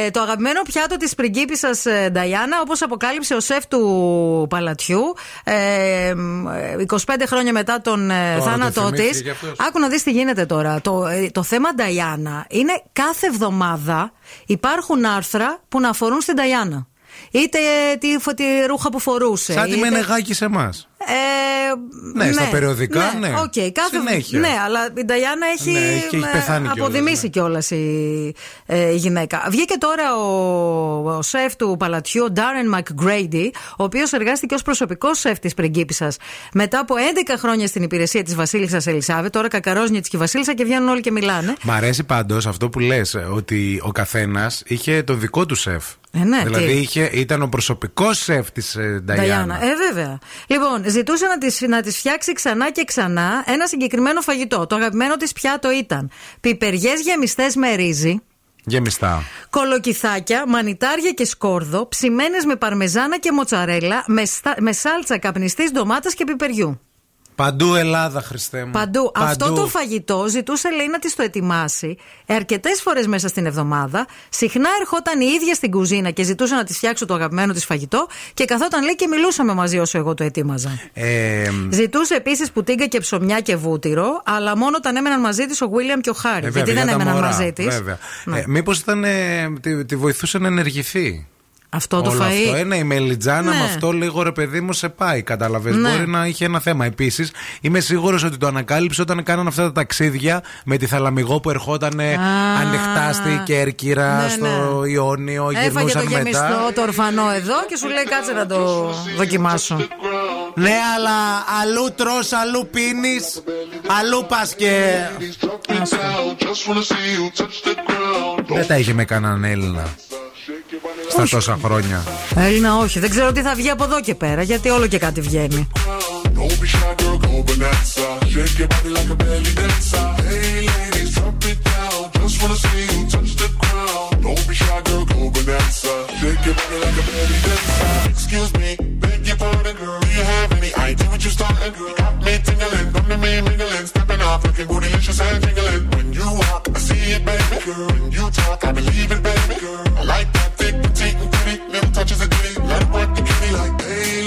Ε, το αγαπημένο πιάτο της πριγκίπισσας ε, Νταϊάννα, όπως αποκάλυψε ο σεφ του παλατιού, ε, μ, ε, 25 χρόνια μετά τον ε, το θάνατό της. θυμήθηκε κι αυτός. Άκου να δεις τι γίνεται τώρα. Το, ε, το θέμα Νταϊάννα είναι κάθε εβδομάδα υπάρχουν άρθρα που να αφορούν στην Νταϊάννα. Είτε τη, τη ρούχα που φορούσε. Σαν τη είτε- Μενεγάκη σε εμάς. Ε, Ναι, στα περιοδικά, ναι. οκ, κάθε... Συνέχεια. Ναι, αλλά η Νταϊάννα έχει, Ναι, έχει- έχει ε, πεθάνει κιόλας, αποδημήσει κιόλας η, ε, η γυναίκα. Βγήκε τώρα ο, ο σεφ του παλατιού, ο Darren McGrady, ο οποίος εργάστηκε ως προσωπικός σεφ της πριγκίπισσας μετά από 11 χρόνια στην υπηρεσία της Βασίλισσας Ελισάβετ. Τώρα κακάρωσε και η Βασίλισσα και βγαίνουν όλοι και μιλάνε. Μ' αρέσει πάντως αυτό που λες, ότι ο καθένας είχε τον δικό του σεφ. Ε, ναι, δηλαδή τι. είχε, ήταν ο προσωπικός σεφ της Νταϊάννα. Ε, βέβαια. Λοιπόν, ζητούσε να της, να της φτιάξει ξανά και ξανά ένα συγκεκριμένο φαγητό. Το αγαπημένο της πιάτο ήταν πιπεριές γεμιστές με ρύζι, Γεμιστά. κολοκυθάκια, μανιτάρια και σκόρδο, ψημένες με παρμεζάνα και μοτσαρέλα, με, στα- με σάλτσα καπνιστής ντομάτας και πιπεριού. Παντού Ελλάδα, Χριστέ μου. Παντού. Αυτό το φαγητό ζητούσε, λέει, να της το ετοιμάσει αρκετές φορές μέσα στην εβδομάδα. Συχνά ερχόταν η ίδια στην κουζίνα και ζητούσε να της φτιάξω το αγαπημένο της φαγητό και καθόταν, λέει, και μιλούσαμε μαζί όσο εγώ το ετοίμαζα. Ε, Ζητούσε επίσης πουτίγκα και ψωμιά και βούτυρο, αλλά μόνο όταν έμεναν μαζί της ο Βίλιαμ και ο Χάρη. ε, γιατί βέβαια, δεν για τα έμεναν μωρά, μαζί της. Βέβαια. Ναι. Ε, Μήπως ήταν. ε, τη, τη βοηθούσε να ενεργηθεί; Αυτό το Όλο φαΐ. αυτό. Ένα η Μελιτζάνα Ναι. με αυτό λίγο ρε παιδί μου σε πάει. Κατάλαβες. Ναι. Μπορεί να είχε ένα θέμα. Επίσης, είμαι σίγουρος ότι το ανακάλυψε όταν κάναν αυτά τα ταξίδια με τη θαλαμιγό που ερχόταν ανοιχτά στη Κέρκυρα, Ναι, στο Ιόνιο. Έφαγε το γυρνούσαν γεμιστό, μετά. το ορφανό εδώ και σου λέει κάτσε να το δοκιμάσω. Ναι, αλλά αλλού τρως, αλλού πίνεις, αλλού πας και... Δεν τα είχε με κανέναν Έλληνα. Στα τόσα χρόνια. Έλληνα, όχι. Δεν ξέρω τι θα βγει από εδώ και πέρα, γιατί όλο και κάτι βγαίνει. Don't be shy, girl, go bonanza. Shake your body like a belly dancer. Hey, ladies, drop it down. Just wanna see you touch the ground. Don't be shy, girl, go bonanza. Shake your body like a belly dancer. Excuse me, beg your pardon, girl. Do you have any idea what you're starting, girl? Got me tingling, come to me mingling, stepping off, looking bootylicious and jingling. See it, baby, girl. When you talk, I believe it, baby, girl. I like that thick, petite, and pretty, little touches of ditty. Let it work the kitty like, hey,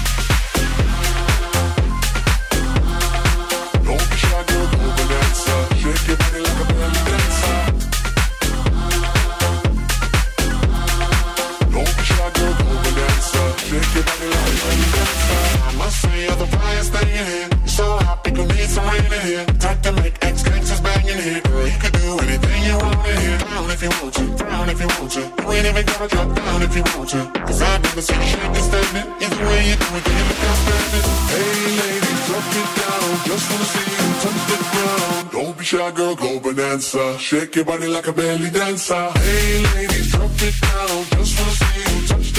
Shake your body like. I must say, you're the thing in here. You're so hot, people need some rain in here. Type to make ex gangsters bang here. Girl, you could do anything you want in here. Down if you want to, down if you want to. You ain't even gotta drop down if you want to. Cause I've never seen you shake and stand it. Either way you do it, you look outstanding. Hey, ladies, drop it down. Just wanna see you touch the ground. Don't be shy, girl, go bonanza. Shake your body like a belly dancer. Hey, ladies, drop it down. Just wanna see you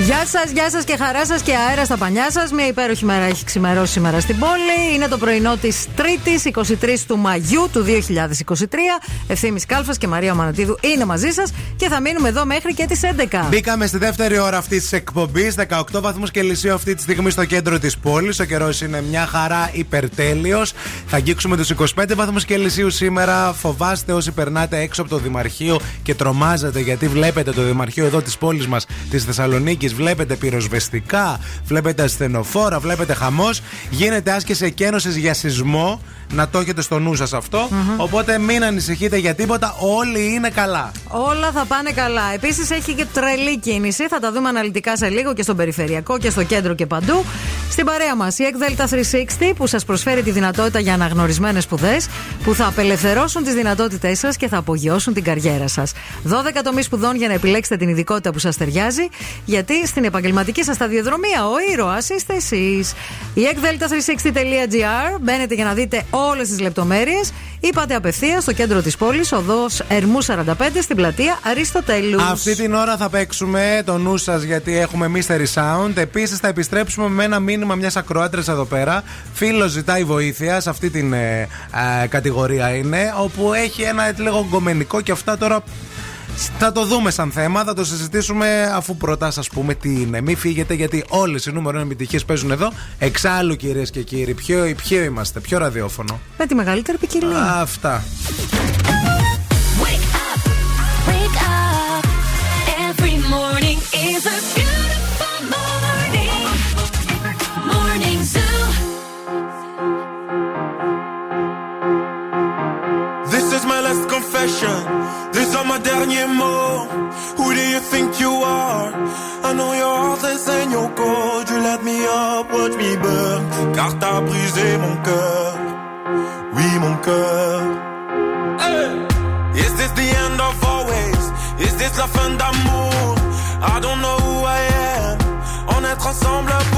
Γεια σας, γεια σας και χαρά σας και αέρα στα πανιά σας. Μια υπέροχη μέρα έχει ξημερώσει σήμερα στην πόλη. Είναι το πρωινό της Τρίτης, 23 του Μαγιού του 2023. Ευθύνη Κάλφας και Μαρία Μανατίδου είναι μαζί σας και θα μείνουμε εδώ μέχρι και τις 11. Μπήκαμε στη δεύτερη ώρα αυτής της εκπομπής, 18 βαθμούς Κελσίου αυτή τη στιγμή στο κέντρο της πόλης. Ο καιρός είναι μια χαρά υπερτέλειος. Θα αγγίξουμε τους 25 βαθμούς Κελσίου σήμερα. Φοβάστε όσοι περνάτε έξω από το Δημαρχείο και τρομάζετε γιατί βλέπετε το Δημαρχείο εδώ της πόλης μας, της Θεσσαλονίκης. Βλέπετε πυροσβεστικά, βλέπετε ασθενοφόρα, βλέπετε χαμός. Γίνεται άσκηση εκένωσης για σεισμό. Να το έχετε στο νου σας αυτο Οπότε μην ανησυχείτε για τίποτα. Όλοι είναι καλά. Όλα θα πάνε καλά. Επίσης έχει και τρελή κίνηση. Θα τα δούμε αναλυτικά σε λίγο και στον περιφερειακό και στο κέντρο και παντού. Στην παρέα μας η Εκδέλτα 360 που σας προσφέρει τη δυνατότητα για αναγνωρισμένες σπουδές που θα απελευθερώσουν τις δυνατότητές σας και θα απογειώσουν την καριέρα σας. 12 τομείς σπουδών για να επιλέξετε την ειδικότητα που σας ταιριάζει. Γιατί στην επαγγελματική σας σταδιοδρομία ο ήρωας είστε εσείς. Η εκδέλτα360.gr μπαίνετε για να δείτε όλες τις λεπτομέρειες ή πάτε απευθείας στο κέντρο της πόλης, οδός Ερμού 45 στην πλατεία Αριστοτέλους. Αυτή την ώρα θα παίξουμε το νου σας γιατί έχουμε mystery sound. Επίσης θα επιστρέψουμε με ένα μήνυμα μιας ακροάτρια εδώ πέρα. Φίλος ζητάει βοήθεια, σε αυτή την ε, ε, κατηγορία είναι, όπου έχει ένα έτσι λίγο γκομενικό και αυτά τώρα. Θα το δούμε σαν θέμα, θα το συζητήσουμε αφού πρώτα σα πούμε τι είναι. Μην φύγετε γιατί όλες οι νούμερο επιτυχίες παίζουν εδώ. Εξάλλου κυρίες και κύριοι, ποιο, ποιο είμαστε, ποιο ραδιόφωνο. Με τη μεγαλύτερη ποικιλία. Αυτά. Wake up. Every morning is a beautiful morning. Morning Zoo. This is my last confession. These are my derniers mots. Who do you think you are? I know your heart is in your code. You let me up, watch me burn. Car t'as brisé mon cœur. Oui, mon cœur. Hey! Is this the end of always? Is this la fin d'amour? I don't know who I am. On est ensemble pour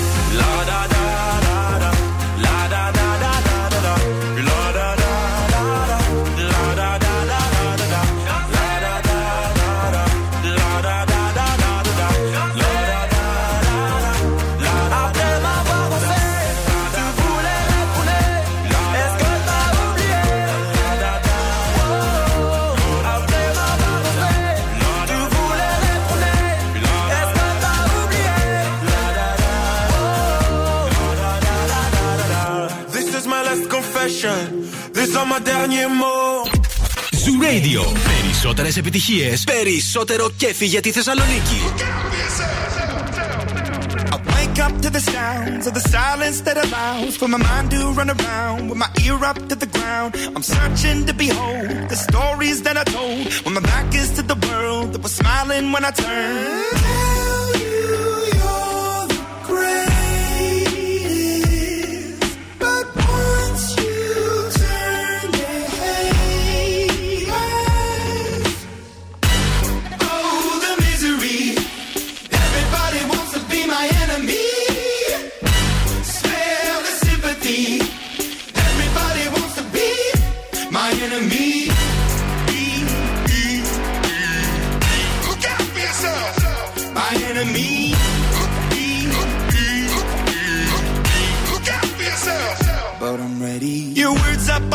confession. These are my derniers mots. Zoo Radio. Περισσότερες επιτυχίες, περισσότερο κέφι για τη Θεσσαλονίκη. I wake up to the sounds of the silence that allows for my mind to run around with my ear up to the ground. I'm searching to behold the stories that I told when my back is to the world that was smiling when I turned.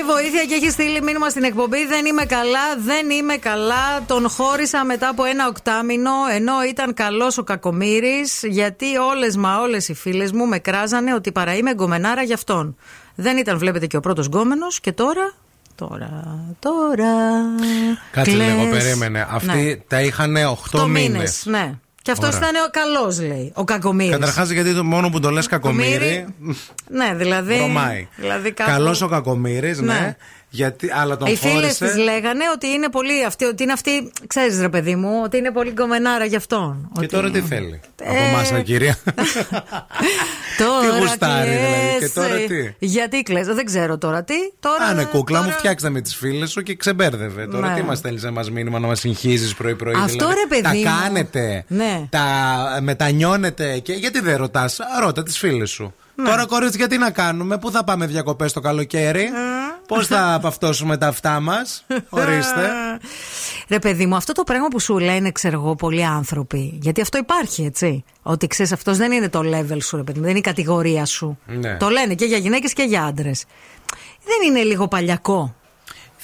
ζητάει βοήθεια και έχει στείλει μήνυμα στην εκπομπή. Δεν είμαι καλά, δεν είμαι καλά. Τον χώρισα μετά από ένα οκτάμινο, ενώ ήταν καλός ο κακομήρη, γιατί όλες μα όλες οι φίλες μου με κράζανε ότι παρά είμαι γκομενάρα γι' αυτόν. Δεν ήταν, βλέπετε, και ο πρώτος γκόμενος και τώρα. Τώρα, τώρα. Κάτσε κλαις. λίγο, περίμενε. Αυτοί Ναι. τα είχαν 8 8 μήνες. μήνες. Ναι. Και αυτός Ωραία. ήταν ο καλός, λέει. Ο κακομήρη. Καταρχάς, γιατί το μόνο που το λες κακομύρι. Κακομοίρη, Ναι, δηλαδή. Βρωμάει. δηλαδή κάπου- Καλός ο κακομύρι, ναι. Ναι. Γιατί, αλλά τον Οι φίλες χώρισε. της λέγανε ότι είναι πολύ αυτή, ότι είναι αυτή, ξέρεις ρε παιδί μου, ότι είναι πολύ γκομενάρα γι' αυτόν. Και Ότι- τώρα τι θέλει; Ε, Από εμά, κυρία. Τώρα Τι γουστάρει, δηλαδή, κλαις, και τώρα ε, τι; Γιατί κλαις, δεν ξέρω τώρα τι. Τώρα, Άνε κούκλα μου, τώρα- φτιάξτε με τις φίλες σου και ξεμπέρδευε. Τώρα Ναι. τι μας στέλνεις να μα μήνυμα να μας συγχύζει πρωί-πρωί. Αυτό, δηλαδή; ρε, παιδί Τα μου. κάνετε. Ναι. Τα μετανιώνετε. Και γιατί δεν ρωτάς, ρώτα τις φίλες σου. Ναι. Τώρα, κορίτσι, γιατί να κάνουμε, πού θα πάμε διακοπές το καλοκαίρι, πώς θα παυτώσουμε τα αυτά μας; Ορίστε. Ρε παιδί μου, αυτό το πράγμα που σου λένε, ξέρω εγώ, πολλοί άνθρωποι. Γιατί αυτό υπάρχει, έτσι. Ότι ξέρεις, αυτός δεν είναι το level σου, ρε παιδί μου, δεν είναι η κατηγορία σου. Ναι. Το λένε και για γυναίκες και για άντρες. Δεν είναι λίγο παλιακό;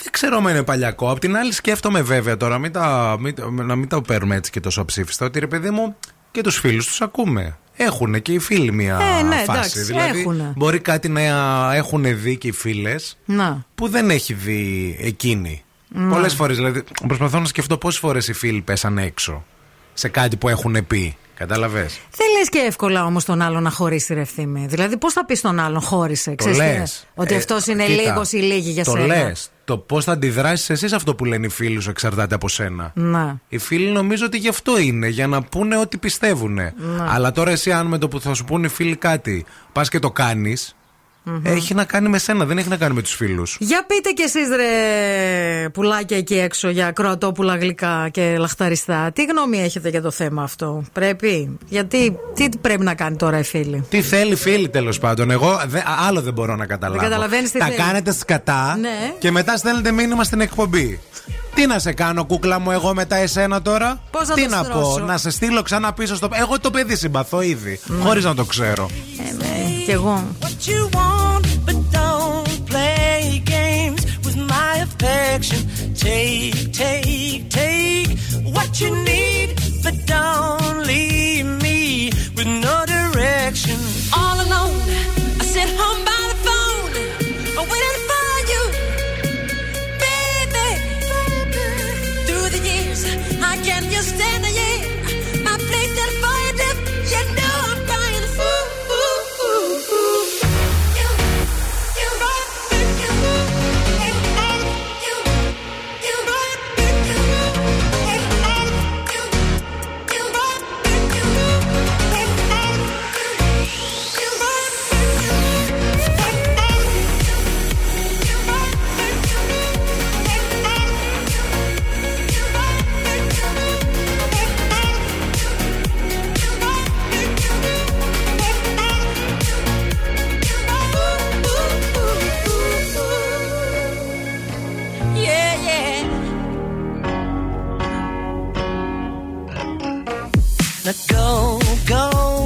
Δεν ξέρω αν είναι παλιακό. Απ' την άλλη, σκέφτομαι βέβαια τώρα, μην τα, μην, να μην τα παίρνουμε έτσι και τόσο αψήφιστα, ότι ρε παιδί μου και τους φίλους τους ακούμε. Έχουν και οι φίλοι μια Ε, ναι, φάση. εντάξει, δηλαδή, έχουνε. μπορεί κάτι να έχουν δει και οι φίλες Να. που δεν έχει δει εκείνη. Ναι. Πολλές φορές, δηλαδή, προσπαθώ να σκεφτώ πόσες φορές οι φίλοι πέσαν έξω σε κάτι που έχουν πει. Κατάλαβες; Δεν λες και εύκολα όμως τον άλλον να χωρίσει ρε ευθύμη. Δηλαδή, πώς θα πεις τον άλλον χώρισε, Το ξέρεις τι λες. είναι; Ότι αυτός είναι λίγος ή λίγη για το σένα. λες. Το πώς θα αντιδράσεις εσύ σε αυτό που λένε οι φίλοι σου εξαρτάται από σένα. Να. Οι φίλοι νομίζω ότι γι' αυτό είναι, για να πούνε ό,τι πιστεύουν. Αλλά τώρα εσύ, αν με το που θα σου πούνε οι φίλοι κάτι, πας και το κάνεις, έχει να κάνει με σένα, δεν έχει να κάνει με τους φίλους. Για πείτε κι εσείς ρε πουλάκια εκεί έξω για κροατόπουλα γλυκά και λαχταριστά. Τι γνώμη έχετε για το θέμα αυτό; Πρέπει; Γιατί τι πρέπει να κάνει τώρα η φίλη; Τι θέλει φίλοι τέλος πάντων. Εγώ δε- άλλο δεν μπορώ να καταλάβω. Δεν καταλαβαίνεις τι Τα θέλει. κάνετε σκατά Ναι. και μετά στέλνετε μήνυμα στην εκπομπή. Τι να σε κάνω, κούκλα μου, εγώ μετά εσένα τώρα; Πώς να Τι το να στρώσω; πω, να σε στείλω ξανά πίσω στο. Εγώ το παιδί συμπαθώ ήδη. Χωρίς να το ξέρω. Ε, ναι, κι εγώ. Want, but don't play games with my affection. Take, take, take what you need, but don't leave me with no direction. All alone, I sit home Now go, go.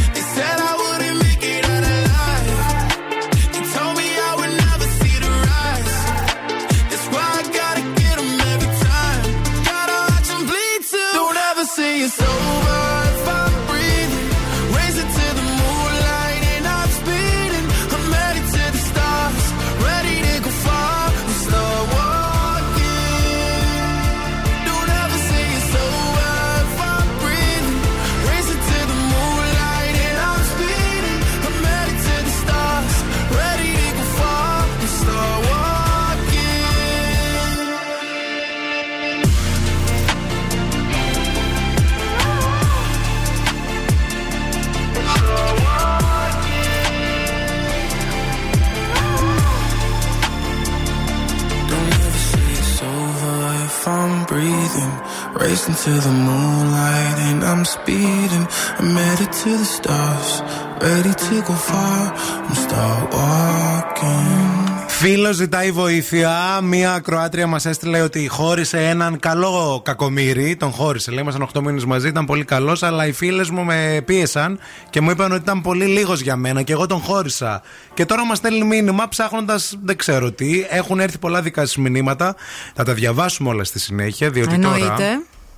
so racing to the Φίλο ζητάει βοήθεια. Μία ακροάτρια μας έστειλε ότι χώρισε έναν καλό κακομίρι. Τον χώρισε. Λέει, ήμασταν 8 μήνες μαζί, ήταν πολύ καλός, αλλά οι φίλες μου με πίεσαν και μου είπαν ότι ήταν πολύ λίγος για μένα και εγώ τον χώρισα. Και τώρα μας στέλνει μήνυμα ψάχνοντας δεν ξέρω τι. Έχουν έρθει πολλά δικά σας μηνύματα. Θα τα διαβάσουμε όλα στη συνέχεια, διότι Εννοείται.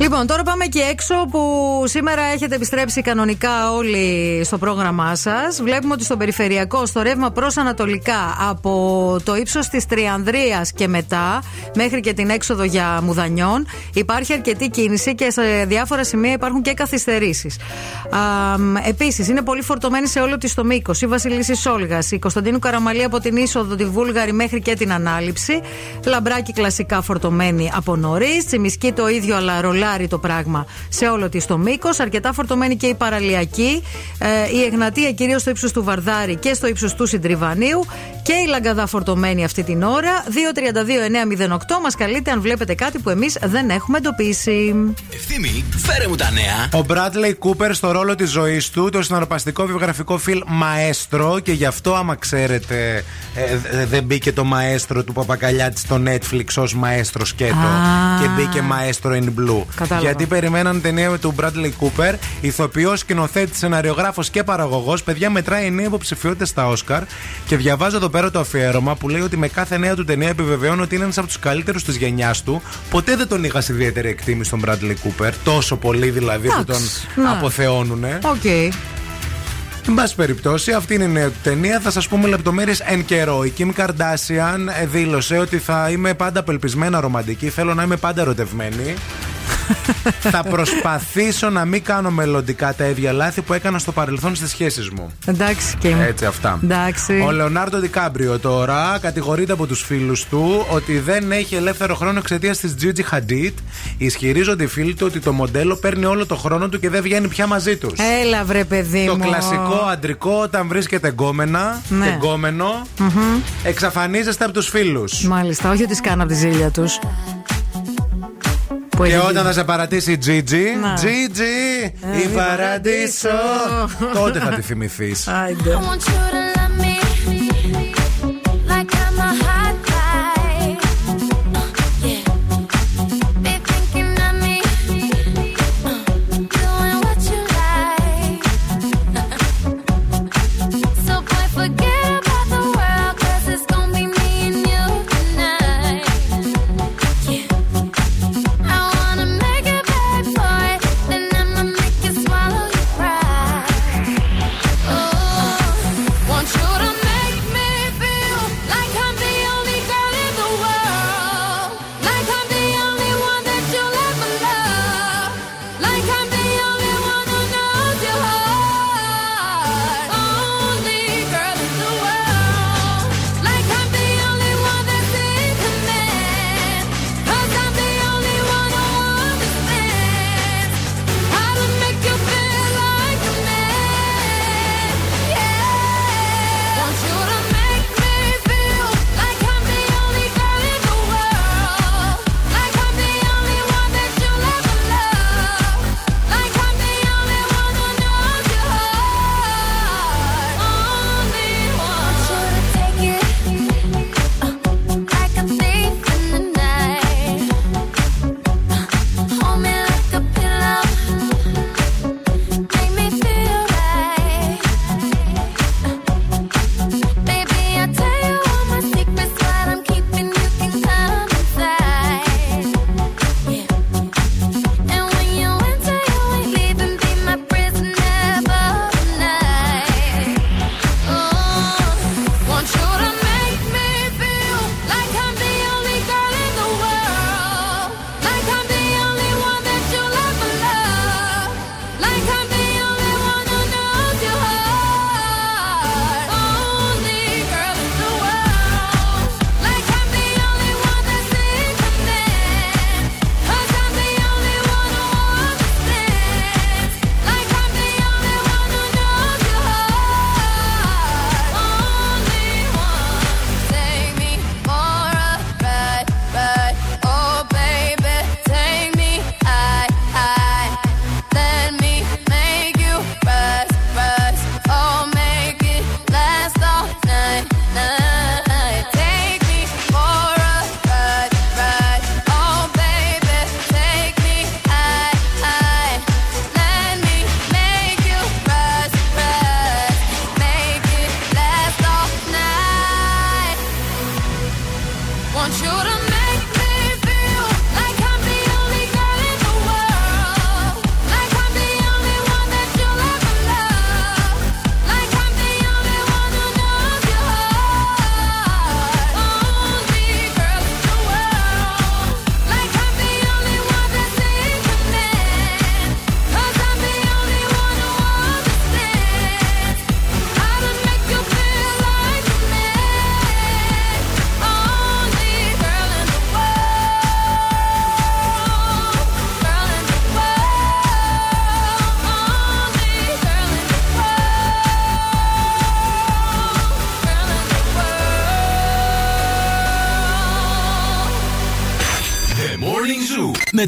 Λοιπόν, τώρα πάμε και έξω που σήμερα έχετε επιστρέψει κανονικά όλοι στο πρόγραμμά σας. Βλέπουμε ότι στο περιφερειακό, στο ρεύμα προς Ανατολικά, από το ύψος της Τριανδρίας και μετά, μέχρι και την έξοδο για Μουδανιών, υπάρχει αρκετή κίνηση και σε διάφορα σημεία υπάρχουν και καθυστερήσεις. Επίσης, είναι πολύ φορτωμένη σε όλο της το μήκος η Βασιλίση Σόλγας, η Κωνσταντίνου Καραμαλή από την είσοδο τη Βούλγαρη μέχρι και την ανάληψη. Λαμπράκι κλασικά φορτωμένη από νωρίς. Τσιμισκή το ίδιο, αλλά ρολάρι το πράγμα σε όλο της το μήκος. Αρκετά φορτωμένη και η παραλιακή. Ε, η Εγνατία κυρίως στο ύψος του Βαρδάρη και στο ύψος του Συντριβανίου. Και η Λαγκαδά φορτωμένη αυτή την ώρα. 232-908 μας καλείτε αν βλέπετε κάτι που εμείς δεν έχουμε εντοπίσει. Ευθύμη, φέρε μου τα νέα. Ο Μπράτλεϊ Κούπερ στο ρόλο της ζωής του, το συναρπαστικό βιογραφικό φιλ Μαέστρο και γι' αυτό, άμα ξέρετε, ε, δεν μπήκε το Μαέστρο του Παπακαλιάτης στο Netflix ως Μαέστρος σκέτο Α. και μπήκε Μαέστρο in Blue. Κατάλαβα. Γιατί περιμέναν ταινία με τον Bradley Cooper, ηθοποιός, σκηνοθέτης, σεναριογράφος και παραγωγός. Παιδιά, μετράει 9 υποψηφιότητε στα Όσκαρ. Και διαβάζω εδώ πέρα το αφιέρωμα που λέει ότι με κάθε νέα του ταινία επιβεβαιώνει ότι είναι ένας από τους καλύτερους της γενιάς του. Ποτέ δεν τον είχα σε ιδιαίτερη εκτίμηση στον Bradley Cooper. Τόσο πολύ δηλαδή που τον Εντάξει, ναι. αποθεώνουνε. Οκ. Εν πάση περιπτώσει, αυτή είναι η νέα του ταινία. Θα σας πούμε λεπτομέρειες εν καιρό. Η Kim Kardashian ε, δήλωσε ότι θα είμαι πάντα απελπισμένα ρομαντική. Θέλω να είμαι πάντα ερωτευμένη. θα προσπαθήσω να μην κάνω μελλοντικά τα ίδια λάθη που έκανα στο παρελθόν στις σχέσεις μου. Εντάξει και. Έτσι, αυτά. Εντάξει. Ο Λεονάρντο Ντι Κάπριο τώρα κατηγορείται από τους φίλους του ότι δεν έχει ελεύθερο χρόνο εξαιτίας της Gigi Hadid. Ισχυρίζονται οι φίλοι του ότι το μοντέλο παίρνει όλο το χρόνο του και δεν βγαίνει πια μαζί τους. Έλα, βρε παιδί Το μου. κλασικό αντρικό όταν βρίσκεται γκόμενα Ναι. και γκόμενο, Μμμ. εξαφανίζεστε από τους φίλους. Μάλιστα, όχι ότι σκάνε από τη ζήλια τους. Και όταν θα σε παρατήσει η Gigi, Να. Gigi, η παραδείσο, τότε θα τη θυμηθείς.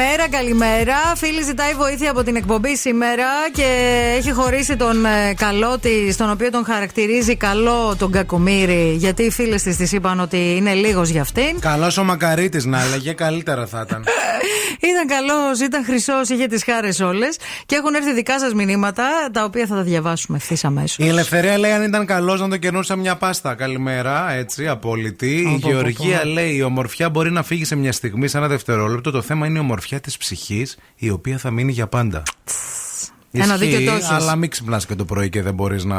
Καλημέρα, καλημέρα. Φίλη ζητάει βοήθεια από την εκπομπή σήμερα και έχει χωρίσει τον ε, καλό τη, στον οποίο τον χαρακτηρίζει καλό τον Κακομύρη, γιατί οι φίλες της της είπαν ότι είναι λίγος για αυτήν. Καλός ο Μακαρίτης να έλεγε, καλύτερα θα ήταν. Ήταν καλός, ήταν χρυσός, είχε τις χάρες όλες. Και έχουν έρθει δικά σας μηνύματα, τα οποία θα τα διαβάσουμε ευθύς αμέσως. Η Ελευθερία λέει αν ήταν καλός να το κερνούσα μια πάστα. Καλημέρα, έτσι, απόλυτη. Η Πω, πω, Γεωργία πω. λέει: Η ομορφιά μπορεί να φύγει σε μια στιγμή, σε ένα δευτερόλεπτο. Το θέμα είναι η ομορφιά της ψυχής, η οποία θα μείνει για πάντα. Ένα Ισχύει, δίκιο τόσες. αλλά μην ξυπνάς και το πρωί και δεν μπορείς να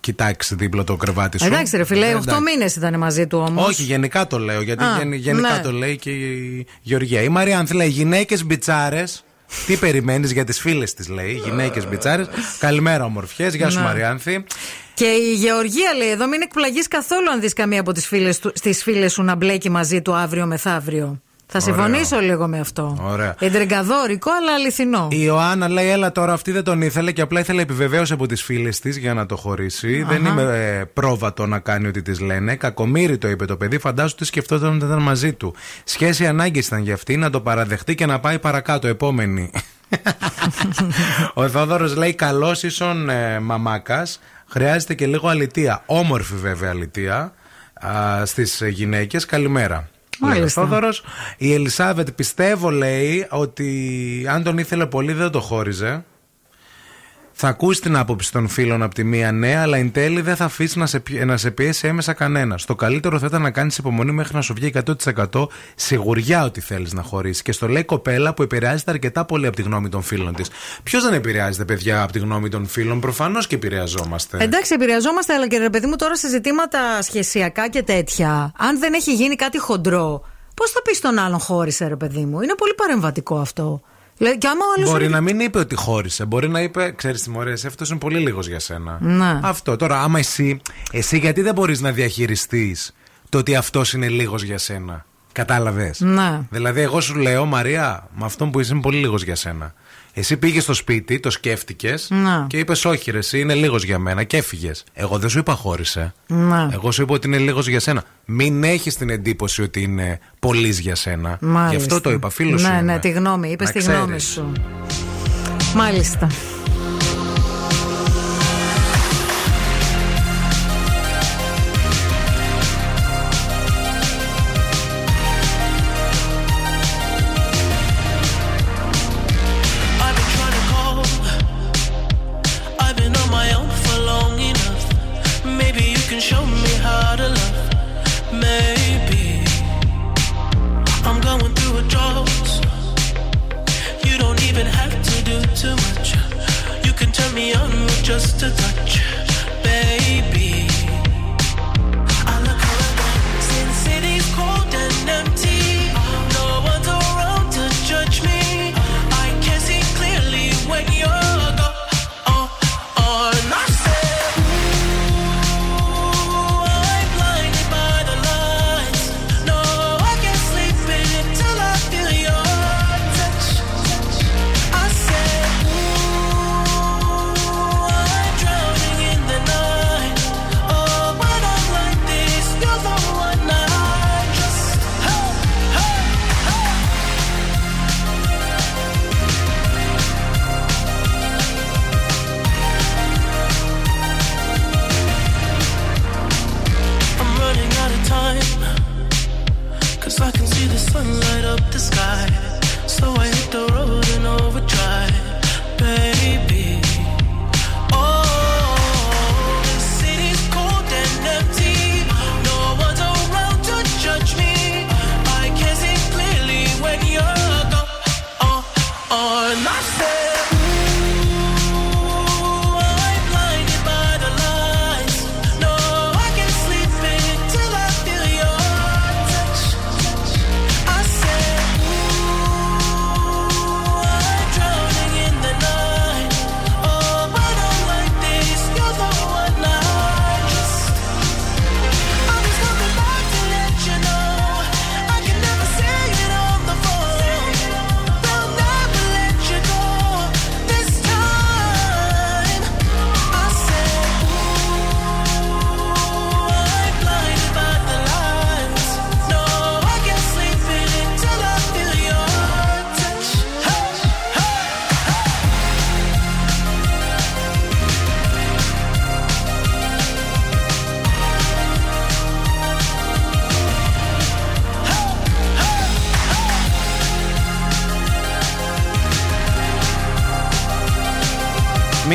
κοιτάξεις δίπλα το κρεβάτι σου. Εντάξει, ρε φιλέ, Ε, 8 εντάξει. μήνες ήταν μαζί του όμως. Όχι, γενικά το λέω. Γιατί Α, γεν- γενικά ναι. το λέει και η Γεωργία. Η Μαριάνθη λέει: Γυναίκες μπιτσάρες. Τι περιμένεις για τις φίλες της, λέει. Γυναίκες μπιτσάρες. Καλημέρα, ομορφιές. Γεια σου, Ναι. Μαριάνθη. Και η Γεωργία λέει εδώ μην εκπλαγείς καθόλου αν δεις καμία από τις φίλες στις φίλες σου να μπλέκει μαζί του αύριο μεθαύριο. Θα Ωραίο. συμφωνήσω λίγο με αυτό. Ωραία. Εντρεγκαδόρικο, αλλά αληθινό. Η Ιωάννα λέει: Έλα τώρα, αυτή δεν τον ήθελε και απλά ήθελε επιβεβαίωση από τις φίλες της για να το χωρίσει. Δεν είμαι ε, πρόβατο να κάνει ό,τι της λένε. Κακομύρι το είπε το παιδί, φαντάζομαι τι σκεφτόταν όταν ήταν μαζί του. Σχέση ανάγκης ήταν για αυτή να το παραδεχτεί και να πάει παρακάτω. Επόμενη. Ο Θόδωρος λέει: Καλό ίσον ε, μαμάκας. Χρειάζεται και λίγο αλητία. Όμορφη βέβαια αλητία στις γυναίκες. Καλημέρα. Λέει ο Μάλιστα. Θόδωρος. Η Ελισάβετ πιστεύω λέει ότι αν τον ήθελε πολύ δεν το χώριζε. Θα ακούσει την άποψη των φίλων από τη μία ναι, αλλά εν τέλει δεν θα αφήσει να σε, πι- να σε πιέσει έμεσα κανένας. Το καλύτερο θα ήταν να κάνεις υπομονή μέχρι να σου βγει 100% σιγουριά ότι θέλεις να χωρίσεις. Και στο λέει κοπέλα που επηρεάζεται αρκετά πολύ από τη γνώμη των φίλων της. Ποιος δεν επηρεάζεται, παιδιά, από τη γνώμη των φίλων, προφανώς και επηρεαζόμαστε. Εντάξει, επηρεαζόμαστε, αλλά και ρε παιδί μου τώρα σε ζητήματα σχεσιακά και τέτοια. Αν δεν έχει γίνει κάτι χοντρό, πώς θα πεις στον άλλον χώρισε, ρε παιδί μου; Είναι πολύ παρεμβατικό αυτό. Δηλαδή, και άμα ο άλλος Μπορεί σου- να μην είπε ότι χώρισε. Μπορεί να είπε, ξέρεις τι μωρέ, αυτός είναι πολύ λίγος για σένα. Ναι. Αυτό. Τώρα, άμα εσύ, εσύ γιατί δεν μπορείς να διαχειριστείς το ότι αυτός είναι λίγος για σένα. Κατάλαβες; Ναι. Δηλαδή, εγώ σου λέω, Μαρία, με αυτόν που είσαι είναι πολύ λίγος για σένα. Εσύ πήγες στο σπίτι, το σκέφτηκες Ναι. και είπες, Όχι, ρε, εσύ είναι λίγος για μένα και έφυγες. Εγώ δεν σου είπα χώρισε. Ναι. Εγώ σου είπα ότι είναι λίγος για σένα. Μην έχεις την εντύπωση ότι είναι πολύ για σένα. Μάλιστα. Γι' αυτό το είπα, φίλος Ναι, σου. ναι, είμαι. τη γνώμη. Είπες Να τη γνώμη ξέρεις. σου. Μάλιστα. Me on with just a touch,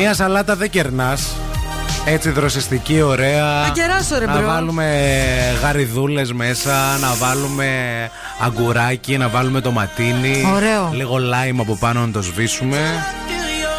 Μία σαλάτα δεν κερνάς. Έτσι δροσιστική, ωραία. Να κεράσω, ρε, Να bro. βάλουμε γαριδούλες μέσα, να βάλουμε αγκουράκι, να βάλουμε ντοματίνι. Ωραίο. Λίγο λάιμ από πάνω να το σβήσουμε.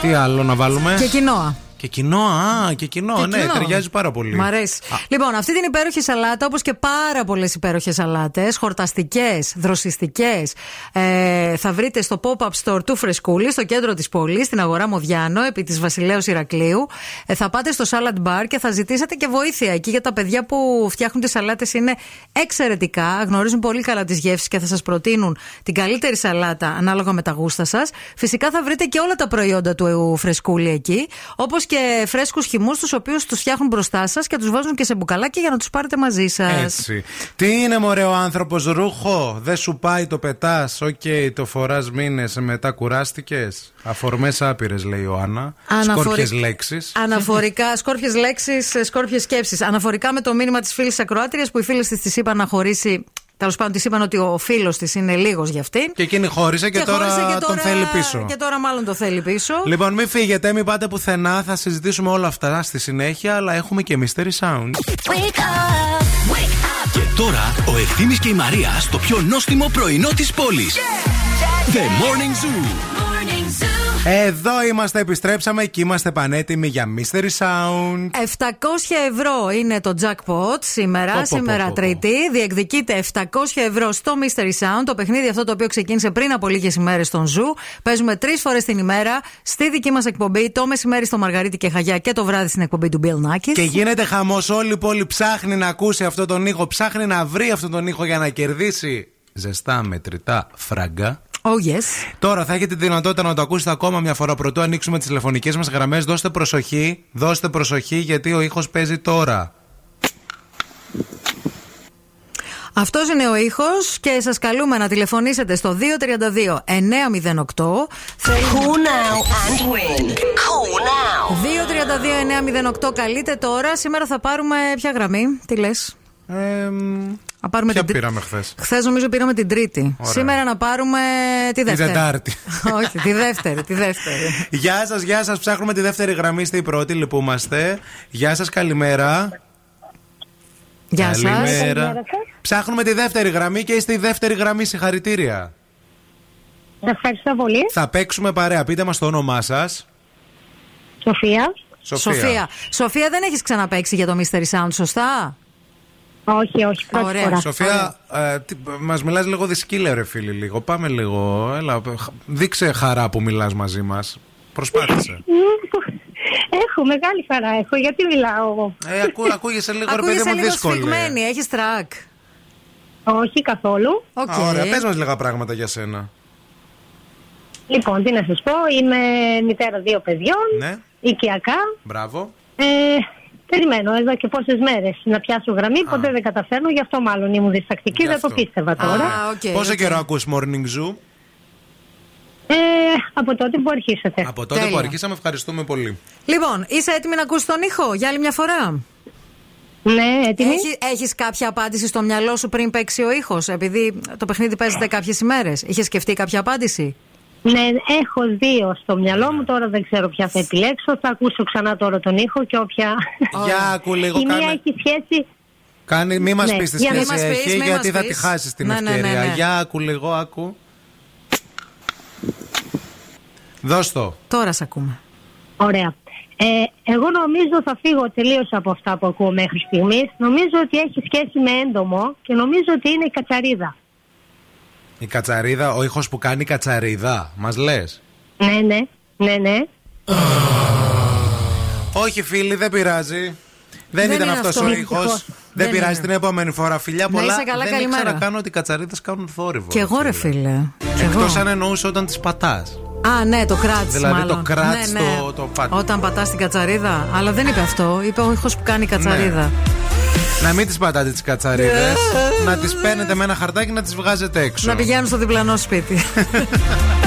Τι άλλο να βάλουμε; Και κινόα. Και κινό, α, και κινό, Και ναι, κινό. ταιριάζει πάρα πολύ. Μ' αρέσει. Λοιπόν, αυτή την υπέροχη σαλάτα, όπως και πάρα πολλές υπέροχες σαλάτες, χορταστικές, δροσιστικές, ε, θα βρείτε στο pop-up store του Φρεσκούλη, στο κέντρο της πόλης, στην αγορά Μοδιάνο, επί της Βασιλέως Ηρακλείου. Ε, θα πάτε στο salad bar και θα ζητήσετε και βοήθεια εκεί για τα παιδιά που φτιάχνουν τις σαλάτες. Είναι εξαιρετικά, γνωρίζουν πολύ καλά τις γεύσεις και θα σας προτείνουν την καλύτερη σαλάτα ανάλογα με τα γούστα σας. Φυσικά θα βρείτε και όλα τα προϊόντα του Φρεσκούλη εκεί, όπως και φρέσκους χυμούς, τους οποίους τους φτιάχνουν μπροστά σας και τους βάζουν και σε μπουκαλάκι για να τους πάρετε μαζί σας. Έτσι. Τι είναι μωρέ ο άνθρωπος, ρούχο; Δεν σου πάει το πετάς. Οκ, το φοράς μήνες, μετά κουράστηκες. Αφορμές άπειρες, λέει η Άννα. Αναφορι- Σκόρπιες λέξεις. Αναφορικά, σκόρπιες λέξεις, σκόρπιες σκέψεις. Αναφορικά με το μήνυμα της φίλης Ακροάτριας που οι φίλε της της είπαν να χωρίσει Τέλος πάντων, της είπαν ότι ο φίλος της είναι λίγος για αυτήν. Και εκείνη χώρισε και, τώρα, χώρισε τον θέλει πίσω. Και τώρα μάλλον το θέλει πίσω. Λοιπόν, μην φύγετε, μην πάτε πουθενά. Θα συζητήσουμε όλα αυτά στη συνέχεια, αλλά έχουμε και Mystery Sound. Και τώρα ο Ευθύνη και η Μαρία στο πιο νόστιμο πρωινό της πόλης. The Morning Zoo. Εδώ είμαστε, επιστρέψαμε και είμαστε πανέτοιμοι για Mystery Sound. 700 ευρώ είναι το jackpot σήμερα, Πω, πω, σήμερα πω, πω. Τρίτη. Διεκδικείτε 700 ευρώ στο Mystery Sound, το παιχνίδι αυτό το οποίο ξεκίνησε πριν από λίγες ημέρες στον Zoo. Παίζουμε τρεις φορές την ημέρα στη δική μας εκπομπή, το μεσημέρι στο Μαργαρίτη και Χαγιά και το βράδυ στην εκπομπή του Bill Nackis. Και γίνεται χαμός. Όλη η πόλη ψάχνει να ακούσει αυτόν τον ήχο, ψάχνει να βρει αυτόν τον ήχο για να κερδίσει ζεστά μετρητά φράγκα. Oh yes. Τώρα θα έχετε τη δυνατότητα να το ακούσετε ακόμα μια φορά πρωτού ανοίξουμε τις τηλεφωνικές μας γραμμές. Δώστε προσοχή, δώστε προσοχή γιατί ο ήχος παίζει τώρα. Αυτός είναι ο ήχος και σας καλούμε να τηλεφωνήσετε στο 232 908. Call now and win. Call now. 232-908 καλείτε τώρα. Σήμερα θα πάρουμε ποια γραμμή, τι λες; Να πάρουμε Ποια την... πήραμε χθες; Χθες νομίζω πήραμε την Τρίτη. Ωραία. Σήμερα να πάρουμε τη δεύτερη. Τετάρτη. Όχι, τη δεύτερη, τη δεύτερη. Γεια σας, γεια σας. Ψάχνουμε τη δεύτερη γραμμή. Είστε η πρώτη, λυπούμαστε. Γεια σας, καλημέρα. Γεια σας. Καλημέρα. Ψάχνουμε τη δεύτερη γραμμή και είστε η δεύτερη γραμμή. Συγχαρητήρια. Ευχαριστώ πολύ. Θα παίξουμε παρέα. Πείτε μας το όνομά σας. Σοφία. Σοφία. Σοφία. Σοφία, δεν έχεις ξαναπέξει για το Mystery Sound, σωστά; Όχι, όχι, πρώτη Ωραία. φορά. Σοφία, ε, μας μιλάς λίγο δύσκολα, ρε φίλη, λίγο. Πάμε λίγο. Έλα, χ- δείξε χαρά που μιλάς μαζί μας. Προσπάθησε. Έχω, μεγάλη χαρά έχω. Γιατί μιλάω εγώ; Ε, ακού, ακούγεσαι λίγο, ρε παιδί Ακούγεσαι μου, λίγο δύσκολη. σφιγμένη, έχεις τρακ. Όχι καθόλου. Οκ. Α, ωραία, πες μας λίγα πράγματα για σένα. Λοιπόν, τι να σας πω. Είμαι μητέρα δύο παιδιών. Ναι, Οικιακά. μπράβο. Ε, περιμένω εδώ και πόσες μέρες να πιάσω γραμμή. Ποτέ δεν καταφέρνω. Γι' αυτό μάλλον ήμουν διστακτική. Γι' Δεν το αυτό. πίστευα τώρα. Πόσο καιρό ακούς Morning Zoo? Ε, από τότε που αρχίσατε. Από τότε που αρχίσαμε, ευχαριστούμε πολύ. Λοιπόν, είσαι έτοιμη να ακούσεις τον ήχο για άλλη μια φορά; Ναι, έτοιμη. Έχει, έχεις κάποια απάντηση στο μυαλό σου πριν παίξει ο ήχος Επειδή το παιχνίδι παίζεται κάποιες ημέρες Είχες σκεφτεί κάποια απάντηση; Ναι, έχω δύο στο μυαλό μου. Τώρα δεν ξέρω ποια θα επιλέξω. Θα ακούσω ξανά τώρα τον ήχο και όποια. Για άκου λίγο, Η μία κάνε- έχει σχέση. Κάνει, μη μας Ναι, πεις τη για να σχέση μας πεις, έχει, μη γιατί μας θα πεις. τη χάσεις την Ναι, ναι, ναι, ευκαιρία. ναι. Για άκου λίγο, άκου. Δώσ' το. Τώρα σε ακούμε. Ωραία. Ε, εγώ νομίζω θα φύγω τελείως από αυτά που ακούω μέχρι στιγμής. Νομίζω ότι έχει σχέση με έντομο και νομίζω ότι είναι η κατσαρίδα. Η κατσαρίδα, ο ήχος που κάνει κατσαρίδα, μας λες; Ναι, ναι, ναι, ναι. Όχι, φίλοι, δεν πειράζει. Δεν, Δεν ήταν είναι αυτός αυτό. ο Δυστυχώς. ήχος. Δεν, Δεν πειράζει είναι. την επόμενη φορά. Φιλιά Να πολλά. είσαι καλά, δεν καλημέρα. ήξερα καν ότι οι κατσαρίδες κάνουν θόρυβο. Και εγώ ρε φίλε. Κι εγώ. Εκτός αν εννοούσε όταν τις πατάς. Α, ναι, το κράτ. Δηλαδή μάλλον. το κράτς ναι, ναι. το- το πάτη. Όταν πατάς την κατσαρίδα. Αλλά δεν είπε αυτό. Είπε ο ήχος που κάνει η κατσαρίδα. Να μην τις πατάτε τις κατσαρίδες. να τις παίρνετε με ένα χαρτάκι να τις βγάζετε έξω. Να πηγαίνουν στο διπλανό σπίτι.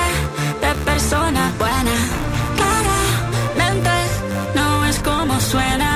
persona buena. Claramente no es como suena.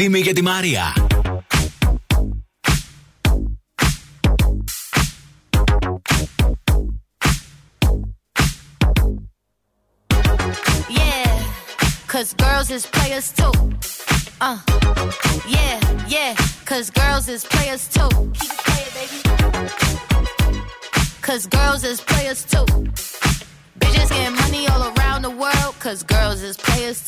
Ευθύμη για τη Μαρία. Yeah, cause girls is players too. Uh, yeah, yeah, cause girls is players too. Keep it playing, baby. Cause girls is players too. Bitches getting money all around the world, cause girls is players too.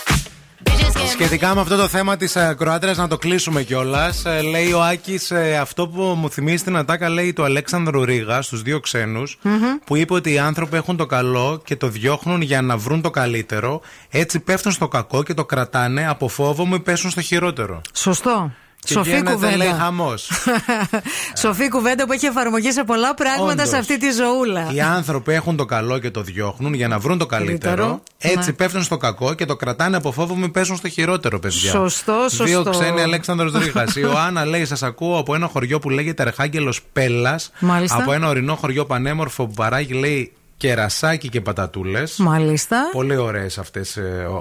Bitches getting Σχετικά με αυτό το θέμα της Κροάτριας, να το κλείσουμε κιόλας. Λέει ο Άκης, αυτό που μου θυμίζει την ατάκα, λέει του Αλέξανδρου Ρίγα στους δύο ξένους, που είπε ότι οι άνθρωποι έχουν το καλό και το διώχνουν για να βρουν το καλύτερο. Έτσι πέφτουν στο κακό και το κρατάνε από φόβο μου πέσουν στο χειρότερο. Σωστό. Και Σοφή γίνεται, κουβέντα. λέει χαμός. Σοφή κουβέντα που έχει εφαρμογή σε πολλά πράγματα Όντως. σε αυτή τη ζωούλα. Οι άνθρωποι έχουν το καλό και το διώχνουν για να βρουν το καλύτερο. Καλύτερο. Έτσι Ναι. πέφτουν στο κακό και το κρατάνε από φόβο μην πέσουν στο χειρότερο, παιδιά. Σωστό, σωστό. Δύο ξένοι Αλέξανδρος Ρίγα. Η Ιωάννα λέει: Σας ακούω από ένα χωριό που λέγεται Αρχάγγελος Πέλλας. Μάλιστα. Από ένα ορεινό χωριό πανέμορφο που παράγει, λέει, κερασάκι και πατατούλες. Μάλιστα. Πολύ ωραίες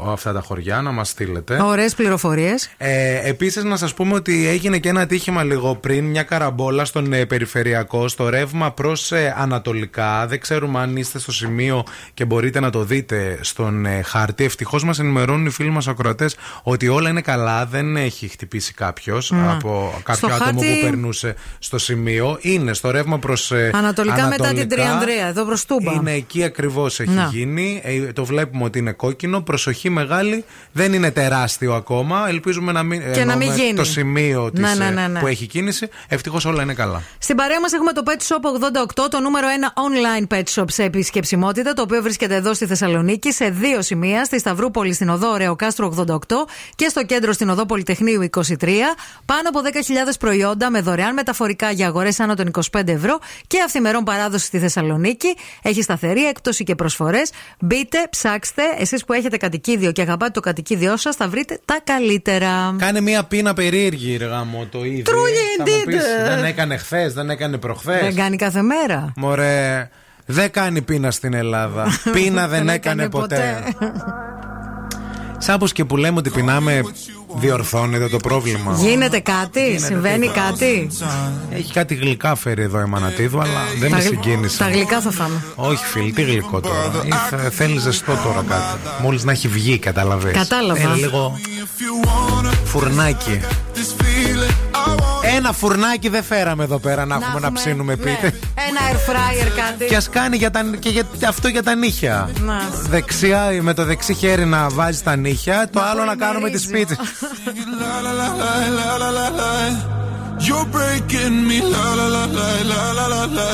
αυτά τα χωριά, να μας στείλετε. Ωραίες πληροφορίες. Ε, Επίσης, να σας πούμε ότι έγινε και ένα ατύχημα λίγο πριν, μια καραμπόλα στον ε, περιφερειακό, στο ρεύμα προς Ανατολικά. Δεν ξέρουμε αν είστε στο σημείο και μπορείτε να το δείτε στον ε, χάρτη. Ευτυχώς μας ενημερώνουν οι φίλοι μας ακροατές ότι όλα είναι καλά, δεν έχει χτυπήσει κάποιος Να. από κάποιο Στο άτομο χάρτη- που περνούσε στο σημείο. Είναι στο ρεύμα προς Ανατολικά, μετά την Τριανδρία, εδώ προς Τούμπα. Είναι εκεί ακριβώς έχει Να. γίνει. Ε, το βλέπουμε ότι είναι κόκκινο. Προσοχή μεγάλη. Δεν είναι τεράστιο ακόμα. Ελπίζουμε να μην, Και να μην εννοούμε γίνει. το σημείο της, Ναι, ναι, ε, ναι, ναι. που έχει κίνηση. Ευτυχώς όλα είναι καλά. Στην παρέα μας έχουμε το Pet Shop 88, το νούμερο 1 online pet shop σε επισκεψιμότητα, το οποίο βρίσκεται εδώ στη Θεσσαλονίκη σε δύο σημεία, στη Σταυρούπολη στην οδό Ρεοκάστρο 88 και στο κέντρο στην οδό Πολυτεχνείου 23. Πάνω από 10.000 προϊόντα με δωρεάν μεταφορικά για αγορές άνω των 25 ευρώ και αυθημερών παράδοση στη Θεσσαλονίκη. Έχει σταθερή έκπτωση και προσφορές. Μπείτε, ψάξτε. Εσείς που έχετε κατοικίδιο και αγαπάτε το κατοικίδιό σας, θα βρείτε τα καλύτερα. Κάνε μία πείνα περίεργη, ρε γάμο, το ίδιο. Truly indeed. δεν έκανε χθες, δεν έκανε προχθές. Δεν κάνει κάθε μέρα. Μωρέ, δεν κάνει πείνα στην Ελλάδα. πείνα δεν έκανε ποτέ. Σάπως και που λέμε ότι πεινάμε διορθώνεται το πρόβλημα. Γίνεται κάτι, Γίνεται συμβαίνει τίποτα. κάτι; Έχει κάτι γλυκά φέρει εδώ η Μανατίδου, αλλά δεν Τα με γλυ- συγκίνησε. Τα γλυκά θα φάμε. Όχι, φίλοι, τι γλυκό τώρα. Ή θα- Θέλει ζεστό τώρα κάτι. Μόλις να έχει βγει, καταλαβες. Κατάλαβα. Είναι λίγο φουρνάκι. Ένα φουρνάκι δεν φέραμε εδώ πέρα να, έχουμε να ψήνουμε ναι. πίτε. Ένα air fryer κάτι. Και α κάνει για τα, και για, αυτό για τα νύχια. Να. Δεξιά, με το δεξί χέρι να βάζει τα νύχια, το άλλο να κάνουμε τι πίτσε. You're breaking me, la la la la la la la la.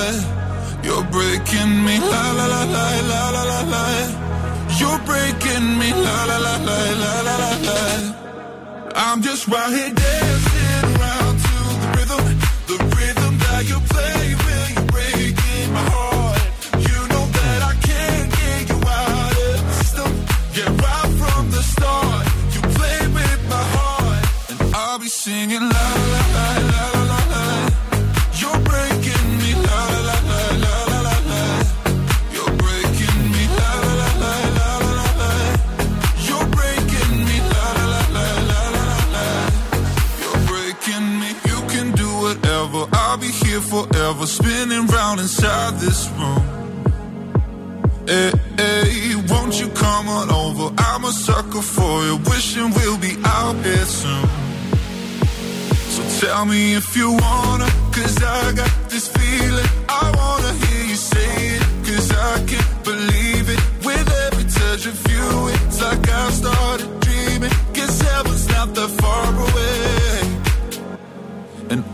You're breaking me, la la la la la la la la. You're breaking me, la la la la la la la la. I'm just right here dancing singing la la la la la. You're breaking myself spinning round inside this room. Hey, hey, won't you come on over? I'm a sucker for you, wishing we'll be out here soon. So tell me if you wanna, cause I got this feeling. I wanna hear you say it, cause I can't believe it. With every touch of you, it's like I started dreaming. Cause heaven's not that far away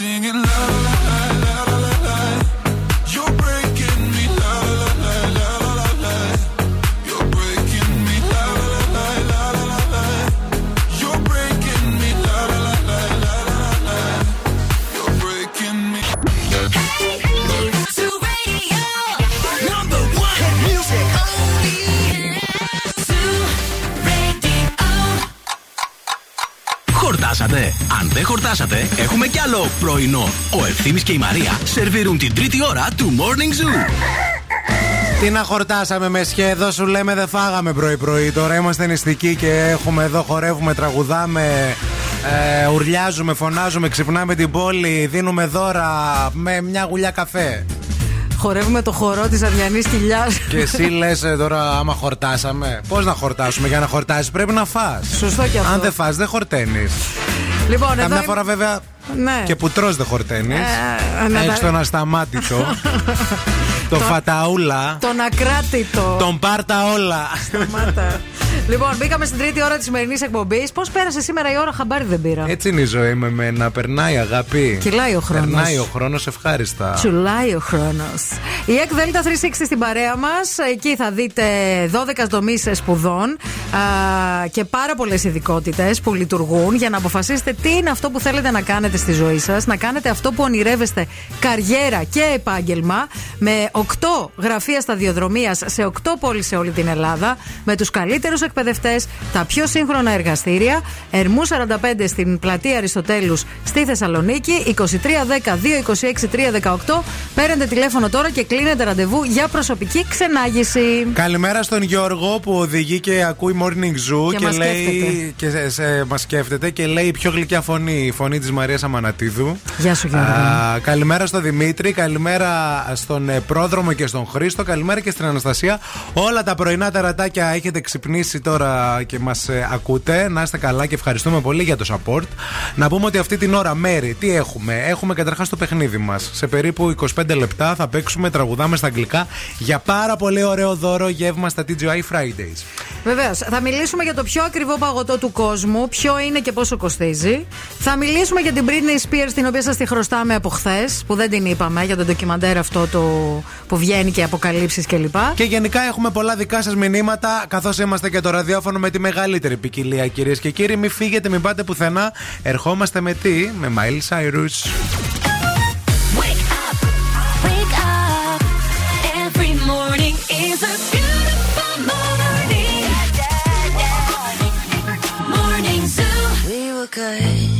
singing love. Χορτάσατε. Αν δεν χορτάσατε, έχουμε κι άλλο πρωινό. Ο Ευθύμης και η Μαρία σερβίρουν την τρίτη ώρα του Morning Zoo. Τι να χορτάσαμε με σχέδο, σου λέμε δεν φάγαμε πρωί-πρωί. Τώρα είμαστε νηστικοί και έχουμε εδώ, χορεύουμε, τραγουδάμε, ε, ουρλιάζουμε, φωνάζουμε, ξυπνάμε την πόλη, δίνουμε δώρα με μια γουλιά καφέ. Χορεύουμε το χορό της Αριανή κοιλιάς. Και εσύ λες τώρα, άμα χορτάσαμε. Πώς να χορτάσουμε, για να χορτάσεις πρέπει να φας Σωστό και αυτό. Αν δεν φας δεν χορταίνεις. Λοιπόν, εδώ Καμιά είμαι- φορά βέβαια Ναι. και που τρως δεν χορταίνεις. Ε, να τα- Έχεις τον ασταμάτητο. το φαταούλα. Τον ακράτητο. Τον πάρτα όλα. Σταμάτα. λοιπόν, μπήκαμε στην τρίτη ώρα της σημερινής εκπομπής. Πώς πέρασε σήμερα η ώρα, χαμπάρι δεν πήρα. Έτσι είναι η ζωή με μένα. Περνάει αγάπη. Κυλάει ο χρόνος. Περνάει ο χρόνος ευχάριστα. Τσουλάει ο χρόνος. Η ΕΚ Δέλτα 360 στην παρέα μας. Εκεί θα δείτε 12 δομέ σπουδών α, και πάρα πολλές ειδικότητες που λειτουργούν για να αποφασίσετε τι είναι αυτό που θέλετε να κάνετε στη ζωή σας. Να κάνετε αυτό που ονειρεύεστε καριέρα και επάγγελμα. Με 8 γραφεία σταδιοδρομίας σε 8 πόλεις σε όλη την Ελλάδα. Με τους καλύτερους εκπαιδευτές, τα πιο σύγχρονα εργαστήρια. Ερμού 45 στην πλατεία Αριστοτέλους στη Θεσσαλονίκη. 2310 226 318. Παίρνετε τηλέφωνο τώρα και κλείνετε ραντεβού για προσωπική ξενάγηση. Καλημέρα στον Γιώργο που οδηγεί και ακούει Morning Zoo Και μας λέει. σκέφτεται. Και σε, σε, μας σκέφτεται και λέει η πιο γλυκιά φωνή, η φωνή της Μαρίας Αμανατίδου. Γεια σου, Γιώργο. Α, καλημέρα στον Δημήτρη, καλημέρα στον ε, Πρόδρομο και στον Χρήστο, καλημέρα και στην Αναστασία. Όλα τα πρωινά τερατάκια έχετε ξυπνήσει τώρα και μας ακούτε. Να είστε καλά και ευχαριστούμε πολύ για το support. Να πούμε ότι αυτή την ώρα, Μέρη, τι έχουμε; Έχουμε καταρχάς το παιχνίδι μας. Σε περίπου 25 λεπτά θα παίξουμε, τραγουδάμε στα αγγλικά για πάρα πολύ ωραίο δώρο γεύμα στα TGI Fridays. Βεβαίως. Θα μιλήσουμε για το πιο ακριβό παγωτό του κόσμου, ποιο είναι και πόσο κοστίζει. Θα μιλήσουμε για την Britney Spears, την οποία σας τη χρωστάμε από χθες, που δεν την είπαμε, για το ντοκιμαντέρ αυτό το που βγαίνει και αποκαλύψεις κλπ. Και γενικά έχουμε πολλά δικά σας μηνύματα, καθώς είμαστε και το ραδιόφωνο με τη μεγαλύτερη ποικιλία, κυρίες και κύριοι. Μην φύγετε, μην πάτε πουθενά. Ερχόμαστε με τι, με Miley Cyrus. Wake up. Every morning is a beautiful morning. Morning Zoo. We were good,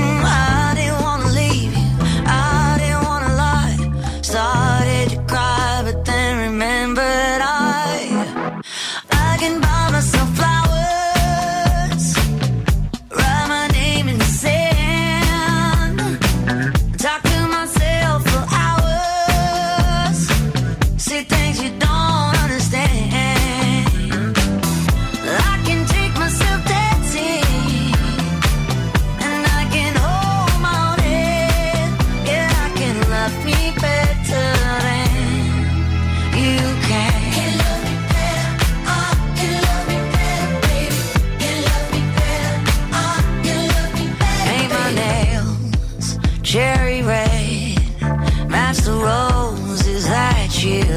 you.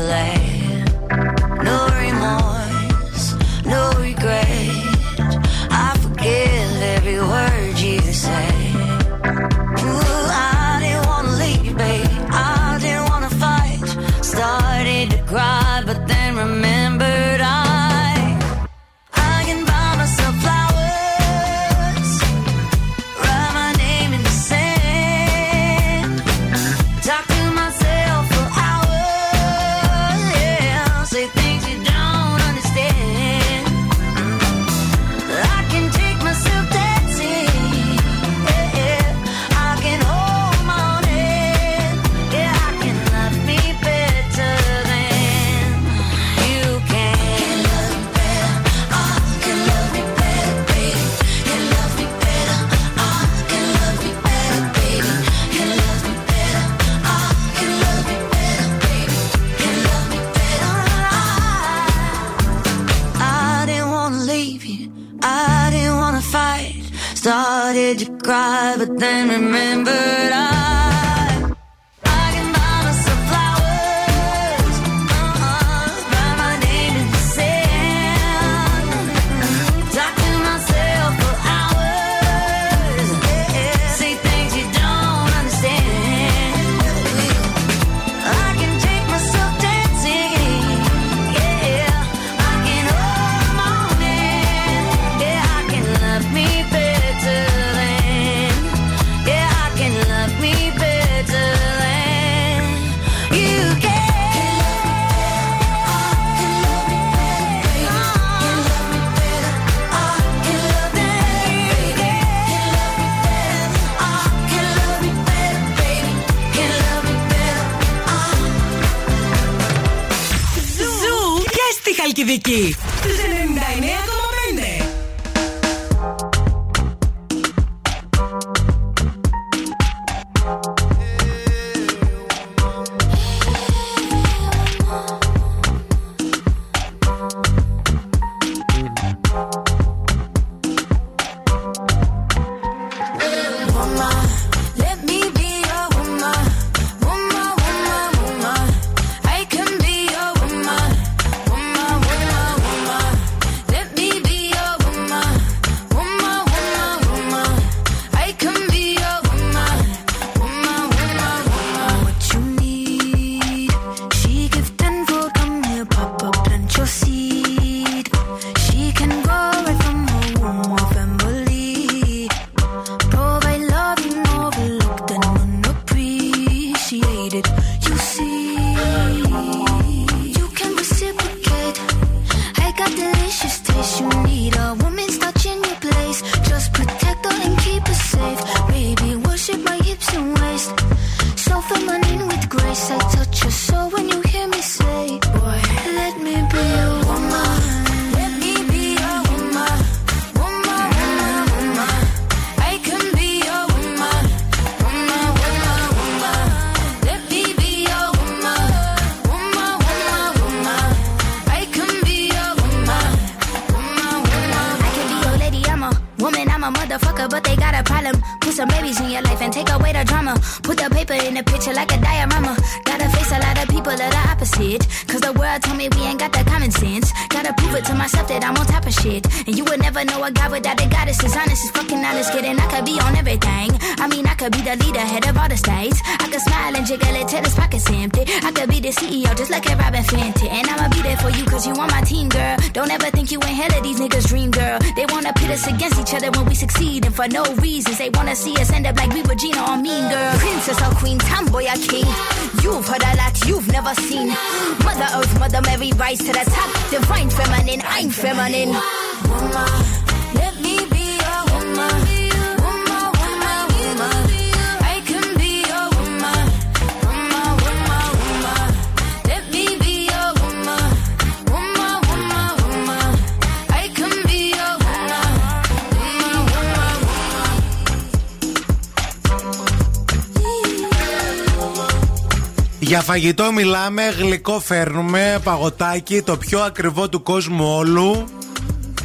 Για φαγητό μιλάμε, γλυκό φέρνουμε, παγωτάκι, το πιο ακριβό του κόσμου όλου.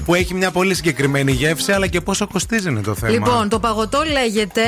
Που έχει μια πολύ συγκεκριμένη γεύση, αλλά και πόσο κοστίζει είναι το θέμα. Λοιπόν, το παγωτό λέγεται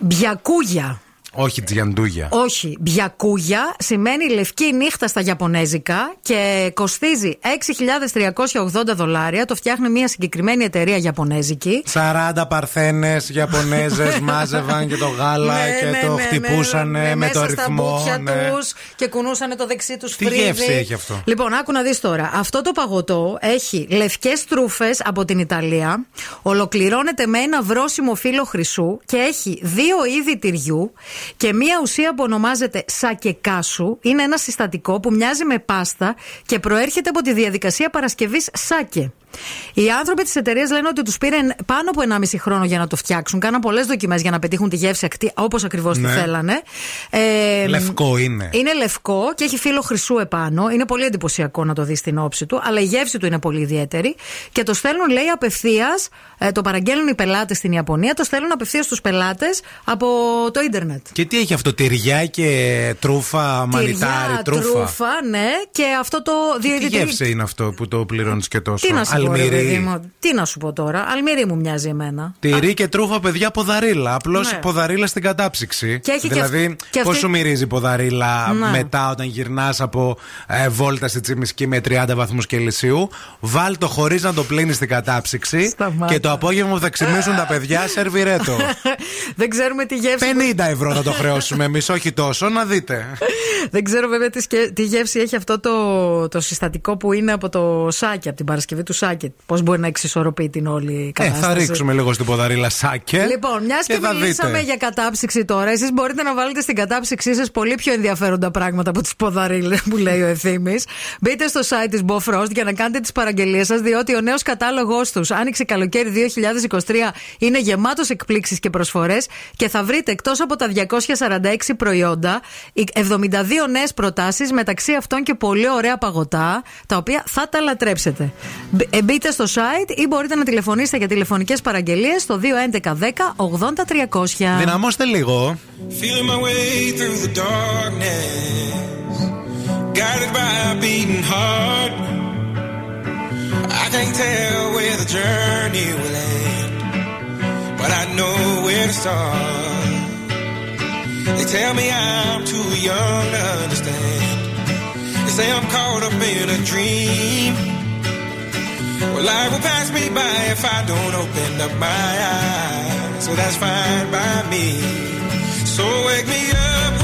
μπιακούγια. Όχι τζιαντούγια. Όχι, μπιακούγια σημαίνει λευκή νύχτα στα Ιαπωνέζικα και κοστίζει 6.380 δολάρια. Το φτιάχνει μια συγκεκριμένη εταιρεία Ιαπωνέζικη. 40 παρθένες Ιαπωνέζες μάζευαν και το γάλα Ναι, και ναι, το ναι, χτυπούσαν ναι, ναι, με το μέσα στα ρυθμό. μπούτια ναι. τους και κουνούσαν το δεξί τους Τι φρύδι. γεύση έχει αυτό; Λοιπόν, άκου να δεις τώρα. Αυτό το παγωτό έχει λευκές τρούφες από την Ιταλία. Ολοκληρώνεται με ένα βρόσιμο φύλλο χρυσού και έχει δύο είδη τυριού και μία ουσία που ονομάζεται σακεκάσου. Είναι ένα συστατικό που μοιάζει με πάστα και προέρχεται από τη διαδικασία παρασκευής σάκε. Οι άνθρωποι της εταιρείας λένε ότι τους πήρε πάνω από 1,5 χρόνο για να το φτιάξουν. Κάναν πολλές δοκιμές για να πετύχουν τη γεύση όπως ακριβώς τη Ναι. θέλανε. Ε, Λευκό είναι. είναι λευκό και έχει φύλλο χρυσού επάνω. Είναι πολύ εντυπωσιακό να το δεις στην όψη του, αλλά η γεύση του είναι πολύ ιδιαίτερη. Και το στέλνουν, λέει, απευθείας. το παραγγέλνουν οι πελάτες στην Ιαπωνία, το στέλνουν απευθείας στους πελάτες από το ίντερνετ. Και τι έχει αυτό, τυριά και τρούφα, μανιτάρι, Τυριά, τρούφα; τρούφα, ναι, και αυτό το δύο Τι είδη γεύση είναι αυτό που το πληρώνεις και τόσο; Τι να σου πω λίγο, ρε Αλμυρί. παιδί μου. Τι να σου πω τώρα. Αλμυρί μου μοιάζει εμένα. Τυρί και τρούφα, παιδιά, ποδαρίλα. Απλώς Ναι. ποδαρίλα στην κατάψυξη. Και έχει και δηλαδή, αυ- και πώς αυτή- σου μυρίζει η ποδαρίλα Ναι. μετά όταν γυρνάς από ε, βόλτα στη Τσιμισκή με 30 βαθμούς Κελσίου; Βάλ το χωρίς να το πλύνεις στην κατάψυξη. Σταμάτα. και το απόγευμα που θα ξυπνήσουν τα παιδιά, σερβιρέτο. Δεν ξέρουμε τι γεύση. 50 ευρώ θα το χρεώσουμε εμείς, όχι τόσο, να δείτε. Δεν ξέρω βέβαια τι, σκε- τι γεύση έχει αυτό το, το συστατικό που είναι από το σάκι, από την Παρασκευή του σάκι. Πώς μπορεί να εξισορροπεί την όλη Ε, κατάσταση; θα ρίξουμε λίγο στην ποδαρίλα σάκε. Λοιπόν, μιας και, θα μιλήσαμε δείτε. για κατάψυξη τώρα, εσείς μπορείτε να βάλετε στην κατάψυξή σας πολύ πιο ενδιαφέροντα πράγματα από τις ποδαρίλες που λέει ο ευθύνη. Μπείτε στο site της Bofrost για να κάνετε τις παραγγελίες σας, διότι ο νέος κατάλογος τους Άνοιξε Καλοκαίρι 2023 είναι γεμάτος εκπλήξεις και προσφορές και θα βρείτε εκτός από τα 246 προϊόντα 72 νέες προτάσεις μεταξύ αυτών και πολύ ωραία παγωτά, τα οποία θα τα λατρέψετε. Μπ- ε, Μπείτε στο site ή μπορείτε να τηλεφωνήσετε για τηλεφωνικέ παραγγελίε στο 211 10 80 300. Δυναμώστε λίγο. Feeling my way through the darkness, guided by a beating heart. I can't tell where the journey will end, but I know where to start. They tell me I'm too young to understand. They say I'm caught up in a dream. Well, life will pass me by if I don't open up my eyes. So that's fine by me. So wake me up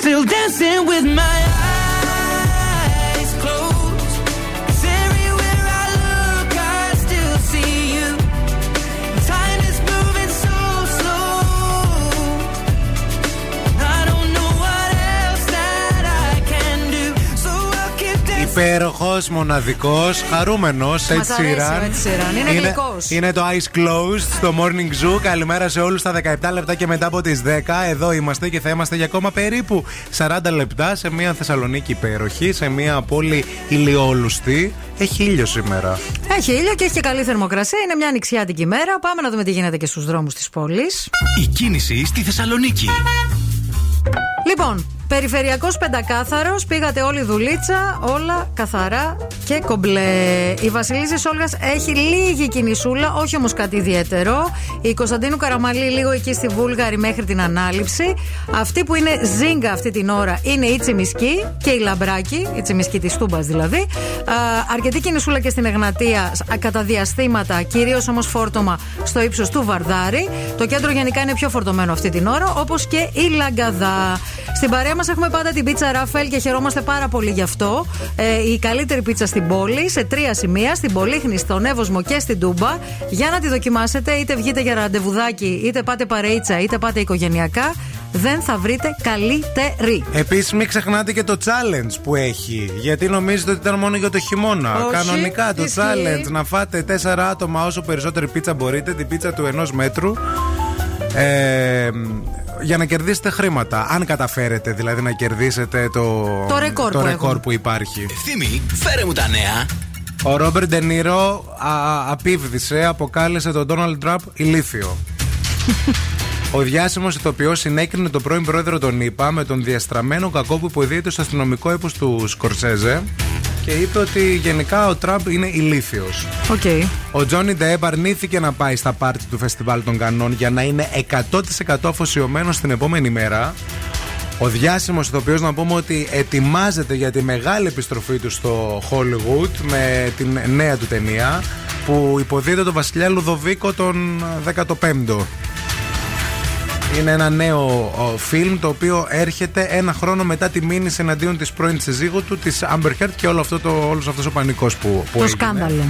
Still dancing with my eyes Υπέροχος, μοναδικός, χαρούμενος. Μας Έτσι αρέσει ο Sheeran. Ed Sheeran. Είναι γλυκός. είναι το Eyes Closed στο Morning Zoo. Καλημέρα σε όλους στα 17 λεπτά και μετά από τις 10. Εδώ είμαστε και θα είμαστε για ακόμα περίπου 40 λεπτά σε μια Θεσσαλονίκη υπέροχη, σε μια πόλη ηλιόλουστη. Έχει ήλιο σήμερα. Έχει ήλιο και έχει και καλή θερμοκρασία. Είναι μια ανοιξιάτικη μέρα. Πάμε να δούμε τι γίνεται και στους δρόμους της πόλης. Η κίνηση στη Θεσσαλονίκη. Λοιπόν, περιφερειακός πεντακάθαρος, πήγατε όλη δουλίτσα, όλα καθαρά και κομπλέ. Η Βασιλίση Όλγα έχει λίγη κινησούλα, όχι όμως κάτι ιδιαίτερο. Η Κωνσταντίνου Καραμαλή λίγο εκεί στη Βούλγαρη μέχρι την ανάληψη. Αυτή που είναι ζίγκα αυτή την ώρα είναι η Τσιμισκή και η Λαμπράκη, η Τσιμισκή της Τούμπας δηλαδή. Α, αρκετή κινησούλα και στην Εγνατία α, κατά διαστήματα, κυρίως όμως φόρτωμα στο ύψος του Βαρδάρη. Το κέντρο γενικά είναι πιο φορτωμένο αυτή την ώρα, όπως και η Λαγκαδά. Στην παρέα μας έχουμε πάντα την πίτσα Ράφελ και χαιρόμαστε πάρα πολύ γι' αυτό. Ε, η καλύτερη πίτσα στην πόλη, σε τρία σημεία, στην Πολύχνη, στον Εύωσμο και στην Τούμπα. Για να τη δοκιμάσετε, είτε βγείτε για ραντεβουδάκι, είτε πάτε παρείτσα, είτε πάτε οικογενειακά. Δεν θα βρείτε καλύτερη. Επίσης, μην ξεχνάτε και το challenge που έχει. Γιατί νομίζετε ότι ήταν μόνο για το χειμώνα. Όχι, Κανονικά το ισχύει. challenge να φάτε τέσσερα άτομα όσο περισσότερη πίτσα μπορείτε, την πίτσα του ενός μέτρου. Ε, για να κερδίσετε χρήματα. Αν καταφέρετε δηλαδή να κερδίσετε το, Το ρεκόρ που ρεκόρ έχουμε. που υπάρχει. Ευθύμη, φέρε μου τα νέα. Ο Ρόμπερ Ντενίρο απίβδησε, αποκάλεσε τον Ντόναλντ Τραμπ ηλίθιο. Ο διάσημος ηθοποιός συνέκρινε τον πρώην πρόεδρο των ΗΠΑ με τον διαστραμμένο κακό που υποδίεται στο αστυνομικό έπος του Σκορσέζε και είπε ότι γενικά ο Τραμπ είναι ηλίθιος. Οκ. Ο Τζόνι Ντεπ αρνήθηκε να πάει στα πάρτι του Φεστιβάλ των Κανών για να είναι 100% αφοσιωμένος την επόμενη μέρα. Ο διάσημος ηθοποιός να πούμε ότι ετοιμάζεται για τη μεγάλη επιστροφή του στο Hollywood με την νέα του ταινία που υποδύεται τον βασιλιά Λουδοβίκο τον 15ο. Είναι ένα νέο ο, φιλμ το οποίο έρχεται ένα χρόνο μετά τη μήνυση εναντίον της πρώην συζύγου του, της Amber Heard και όλο αυτό το, όλος αυτός ο πανικός που, που Το έγινε. σκάνδαλο.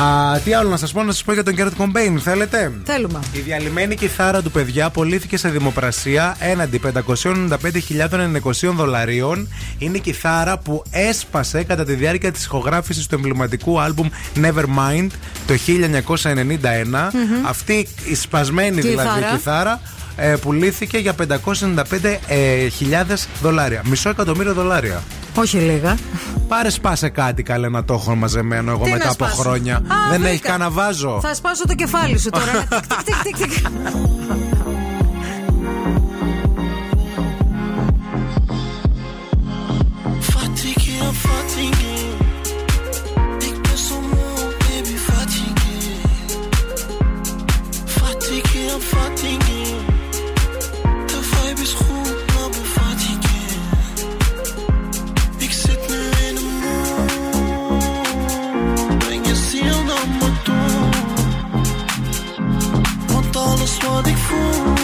Α, τι άλλο να σας πω, να σας πω για τον Κερτ Κομπέιν, θέλετε; Θέλουμε. Η διαλυμένη κιθάρα του παιδιά πωλήθηκε σε δημοπρασία έναντι 595.900 δολαρίων. Είναι η κιθάρα που έσπασε κατά τη διάρκεια της ηχογράφησης του εμβληματικού άλμπουμ Nevermind το 1991. Αυτή η σπασμένη δηλαδή Κιθάρα. Κιθάρα ε, πουλήθηκε για 595.000 δολάρια. Μισό εκατομμύριο δολάρια. Όχι λίγα. Πάρε σπάσε κάτι καλέ να το έχω μαζεμένο εγώ Τι μετά να από σπάσω; χρόνια. Α, Δεν βρήκα. έχει καν να βάζω. Θα σπάσω το κεφάλι σου τώρα. Τικ, τικ, τικ, τικ, τικ. Fatigué, fatigué. 我的肤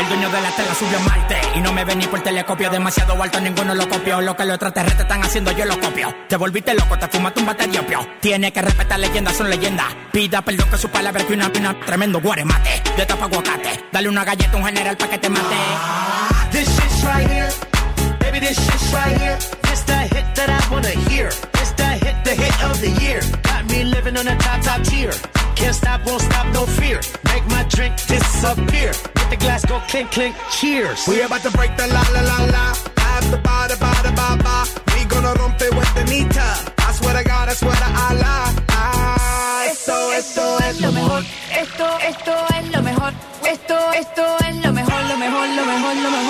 el dueño de la tela subió a Marte y no me ven ni por telescopio. Demasiado alto, ninguno lo copió. Lo que los extraterrestres están haciendo, yo lo copio. Te volviste loco, te fumaste un bate de opio. Tiene que respetar leyendas, son leyendas. Pida perdón que su palabra que una pina. Tremendo guaremate, de tapa aguacate. Dale una galleta a un general pa' que te mate. This shit's right here. Baby, this shit's right here. Got me living on a top, top tier. Can't stop, won't stop, no fear. Make my drink disappear. Let the glass go clink, clink, cheers. We about to break the la la la la. After ba da ba da ba ba. We gonna rompe with the nita. I swear to God, I swear to Allah. Ah, esto, esto es lo mejor. Esto, esto es lo mejor. Esto, esto es lo mejor, lo mejor, lo mejor, lo mejor.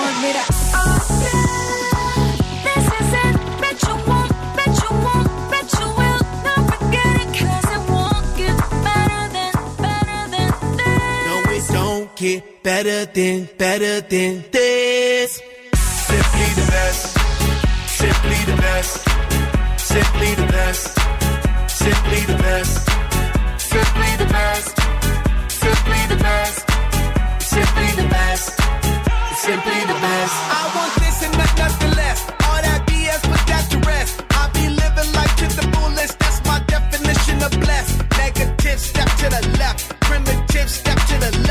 Get better than, better than this. Simply the best. Simply the best. Simply the best. Simply the best. Simply the best. Simply the best. Simply the best. Simply the best. I want this and not nothing less. All that BS, put that to rest. I be living life to the fullest. That's my definition of blessed. Negative, step to the left. Primitive, step to the left.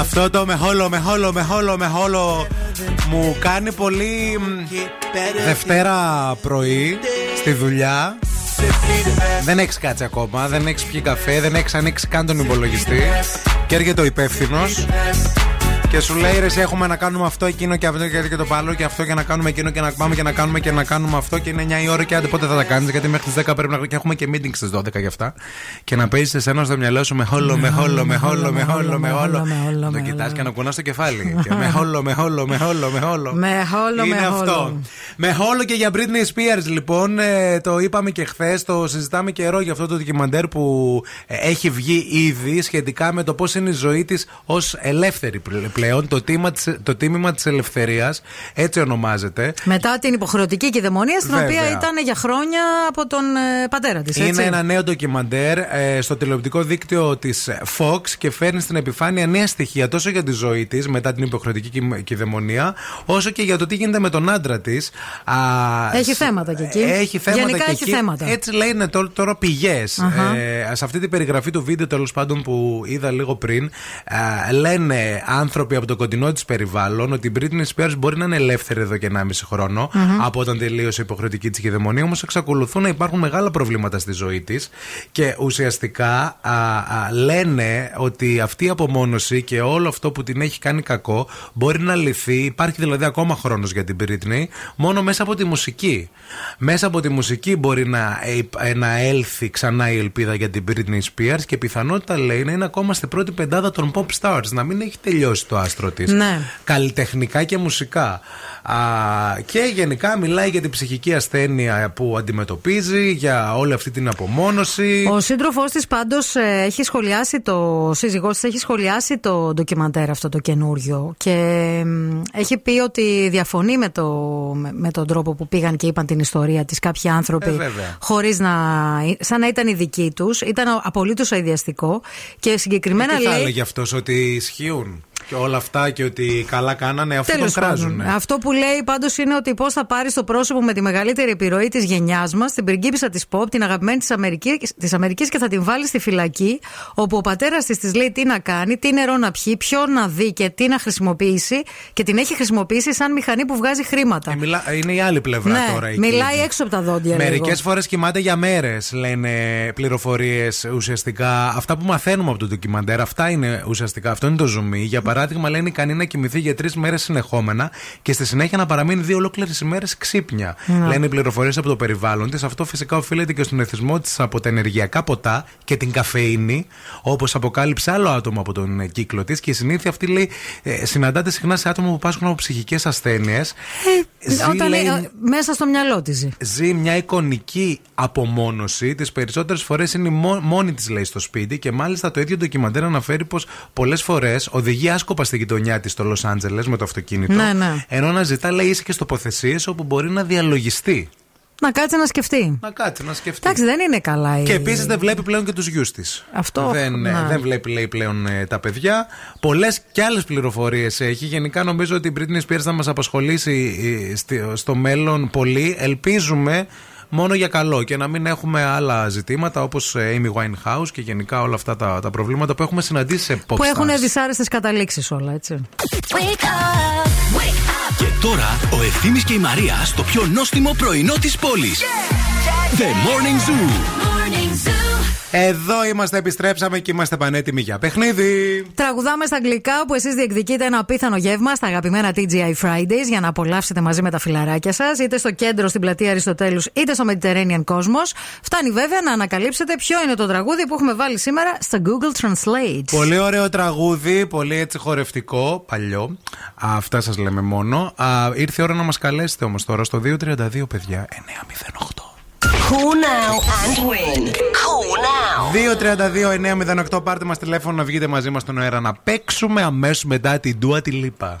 Αυτό το με χόλο, με χόλο, με χόλο, με χόλο μου κάνει πολύ Δευτέρα πρωί στη δουλειά. Δεν έχεις κάτι ακόμα, δεν έχεις πιει καφέ, δεν έχεις ανοίξει καν τον υπολογιστή. Και έρχεται ο υπεύθυνος και σου λέει ρε, εσύ έχουμε να κάνουμε αυτό, εκείνο και αυτό και το άλλο και αυτό και να κάνουμε εκείνο και να πάμε και να κάνουμε και να κάνουμε αυτό και είναι 9 η ώρα και άντε πότε θα τα κάνεις γιατί μέχρι τις 10 πρέπει να και έχουμε και meeting στις 12 γι' αυτά. Και να παίζεις εσένα στο μυαλό σου με χόλο, με χόλο, με χόλο, με χόλο, με χόλο. Να το κοιτάς και να κουνά το κεφάλι. Και με χόλο, με χόλο, με χόλο, με χόλο. Με χόλο, Είναι με αυτό. χόλο. Με χόλο και για Britney Spears λοιπόν. ε, το είπαμε και χθες, το συζητάμε καιρό για αυτό το ντοκιμαντέρ που ε, έχει βγει ήδη σχετικά με το πώς είναι η ζωή της ως ελεύθερη πλε- πλέον. Το, τίμα, της- το τίμημα της ελευθερίας, έτσι ονομάζεται. Μετά την υποχρεωτική κυδαιμονία, στην Βέβαια. οποία ήταν για χρόνια από τον ε, πατέρα της. Είναι ένα νέο ντοκιμαντέρ ε, στο τηλεοπτικό δίκτυο της Fox και φέρνει στην επιφάνεια νέα στοιχεία τόσο για τη ζωή της μετά την υποχρεωτική κυ- κυδαιμονία, όσο και για το τι γίνεται με τον άντρα της. Έχει θέματα και εκεί. Έχει θέματα Γενικά και έχει εκεί. θέματα. Έτσι λένε τώρα, τώρα πηγές. Αχα. Ε, σε αυτή την περιγραφή του βίντεο τέλος πάντων που είδα λίγο πριν, ε, λένε άνθρωποι από το κοντινό της περιβάλλον ότι η Britney Spears μπορεί να είναι ελεύθερη εδώ και 1,5 χρόνο Μμμ. από όταν τελείωσε η υποχρεωτική της κυδαιμονία, όμως εξακολουθούν να υπάρχουν μεγάλα προβλήματα στη ζωή της και ουσιαστικά α, α, λένε ότι αυτή η απομόνωση και όλο αυτό που την έχει κάνει κακό μπορεί να λυθεί. Υπάρχει δηλαδή ακόμα χρόνος για την Britney μόνο μέσα από τη μουσική. Μέσα από τη μουσική μπορεί να, ε, να έλθει ξανά η ελπίδα για την Britney Spears και πιθανότητα λέει να είναι ακόμα στην πρώτη πεντάδα των pop stars, να μην έχει τελειώσει το άστρο της. Ναι. Καλλιτεχνικά και μουσικά. Α, και γενικά μιλάει για την ψυχική ασθένεια που αντιμετωπίζει, για όλη αυτή την απομόνωση. Ο σύντροφός της πάντως έχει σχολιάσει το. Ο σύζυγός της έχει σχολιάσει το ντοκιμαντέρ αυτό το καινούριο και μ, έχει πει ότι διαφωνεί με, το, με, με τον τρόπο που πήγαν και είπαν την ιστορία της κάποιοι άνθρωποι. Ε, βέβαια. Χωρίς να. σαν να ήταν οι δικοί τους. Ήταν απολύτως αειδιαστικό και συγκεκριμένα Τι θα λέει. έλεγε αυτός, ότι ισχύουν; Και όλα αυτά και ότι καλά κάνανε, αυτό τον Τέλος κράζουν. πάντων. Αυτό που λέει πάντως είναι ότι πώς θα πάρει το πρόσωπο με τη μεγαλύτερη επιρροή της γενιάς μας, την πριγκίπισσα της Pop, την αγαπημένη της Αμερικής της Αμερικής και θα την βάλει στη φυλακή, όπου ο πατέρας της της λέει τι να κάνει, τι νερό να πιει, ποιο να δει και τι να χρησιμοποιήσει και την έχει χρησιμοποιήσει σαν μηχανή που βγάζει χρήματα. Μιλά- Είναι η άλλη πλευρά ναι, τώρα. εκεί. μιλάει έξω από τα δόντια. Μερικές λίγο. φορές κοιμάται για μέρες, λένε πληροφορίες ουσιαστικά. Αυτά που μαθαίνουμε από το ντοκιμαντέρ, αυτά είναι ουσιαστικά. Αυτό είναι το ζουμί. Για παράδειγμα, λένε ικανή να κοιμηθεί για τρεις μέρες συνεχόμενα και στη συνέχεια να παραμείνει δύο ολόκληρες ημέρες ξύπνια. Ναι. Λένε οι πληροφορίες από το περιβάλλον της. Αυτό φυσικά οφείλεται και στον εθισμό της από τα ενεργειακά ποτά και την καφεΐνη, όπως αποκάλυψε άλλο άτομο από τον κύκλο της. Και η συνήθεια αυτή λέει ε, συναντάται συχνά σε άτομα που πάσχουν από ψυχικές ασθένειες. Όταν, ε, μέσα στο μυαλό της. ζει. ζει μια εικονική απομόνωση. Τις περισσότερες φορές είναι μό- μόνη της, λέει, στο σπίτι και μάλιστα το ίδιο ντοκιμαντέρ αναφέρει πως πολλές φορές οδηγεί άσκοπα στη γειτονιά της στο Λος Άντζελες με το αυτοκίνητο. Ναι, ναι. Ενώ να ζητά, λέει, ίσχυε τοποθεσίε όπου μπορεί να διαλογιστεί. Να κάτσει να σκεφτεί. Να κάτσει να σκεφτεί. Εντάξει, δεν είναι καλά η. Και επίσης δεν βλέπει πλέον και τους γιους της. Αυτό, Δεν, ναι. δεν βλέπει, λέει, πλέον ε, τα παιδιά. Πολλές και άλλες πληροφορίες έχει. Γενικά νομίζω ότι η Britney Spears θα μας απασχολήσει ε, στη- στο μέλλον πολύ. Ελπίζουμε μόνο για καλό και να μην έχουμε άλλα ζητήματα όπως Amy Winehouse και γενικά όλα αυτά τα, τα προβλήματα που έχουμε συναντήσει σε pop Που έχουν stars. δυσάρεστες καταλήξεις όλα, έτσι. Και τώρα ο Ευθύνη και η Μαρία στο πιο νόστιμο πρωινό της πόλης. The Morning Zoo. Εδώ είμαστε, επιστρέψαμε και είμαστε πανέτοιμοι για παιχνίδι. Τραγουδάμε στα αγγλικά που εσείς διεκδικείτε ένα απίθανο γεύμα στα αγαπημένα TGI Fridays για να απολαύσετε μαζί με τα φιλαράκια σας, είτε στο κέντρο στην πλατεία Αριστοτέλους, είτε στο Mediterranean Cosmos. Φτάνει βέβαια να ανακαλύψετε ποιο είναι το τραγούδι που έχουμε βάλει σήμερα στα Google Translate. Πολύ ωραίο τραγούδι, πολύ έτσι χορευτικό, παλιό. Α, αυτά σας λέμε μόνο. Α, ήρθε η ώρα να μας καλέσετε όμως τώρα στο 232, παιδιά. 908. Call now and win. Call now. 232-908, πάρτε μας τηλέφωνο να βγείτε μαζί μας στον αέρα να παίξουμε αμέσως μετά την Dua τη Λίπα.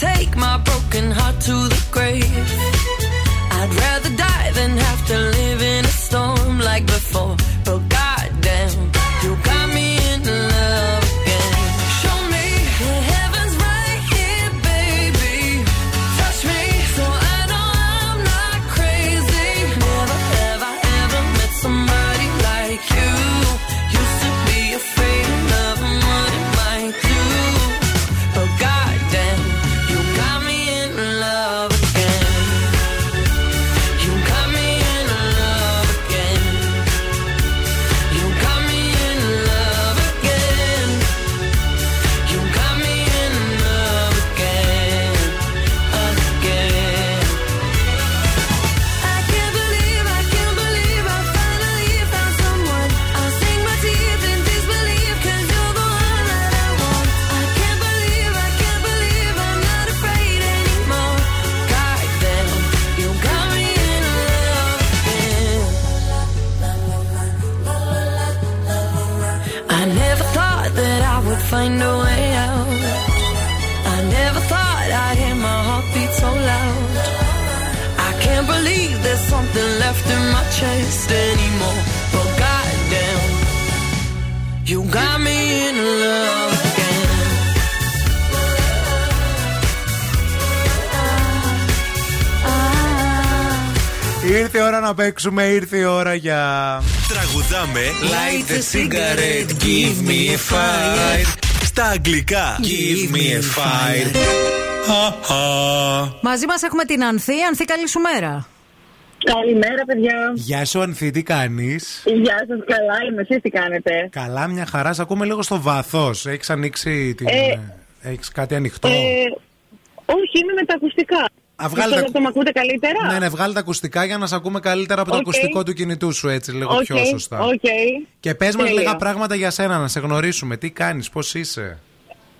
take my broken heart to the grave. I'd rather die than have to live in a storm like before. Παίξουμε, ήρθε η ώρα για. Τραγουδάμε Light a cigarette, give me a fire. Στα αγγλικά Give me a fire Μαζί μας έχουμε την Ανθή. Ανθή, καλή σου μέρα. Καλημέρα, παιδιά. Γεια σου, Ανθή, τι κάνεις; Γεια σας, καλά είμαι. Εσείς τι κάνετε; Καλά, μια χαρά. Σε ακούμε λίγο στο βάθος. Έχεις ανοίξει την. Ε, Έχεις κάτι ανοιχτό; Ε, όχι, είμαι με τα ακουστικά. Α, βγάλε τα- Πιστεύω ότι με ακούτε καλύτερα; Ναι, ναι, βγάλε τα ακουστικά για να σε ακούμε καλύτερα από το Οκ. ακουστικό του κινητού σου, έτσι, λίγο Οκ, πιο σωστά. οκ. Και πες μας Τέλεια. λίγα πράγματα για σένα, να σε γνωρίσουμε. Τι κάνεις, πώς είσαι;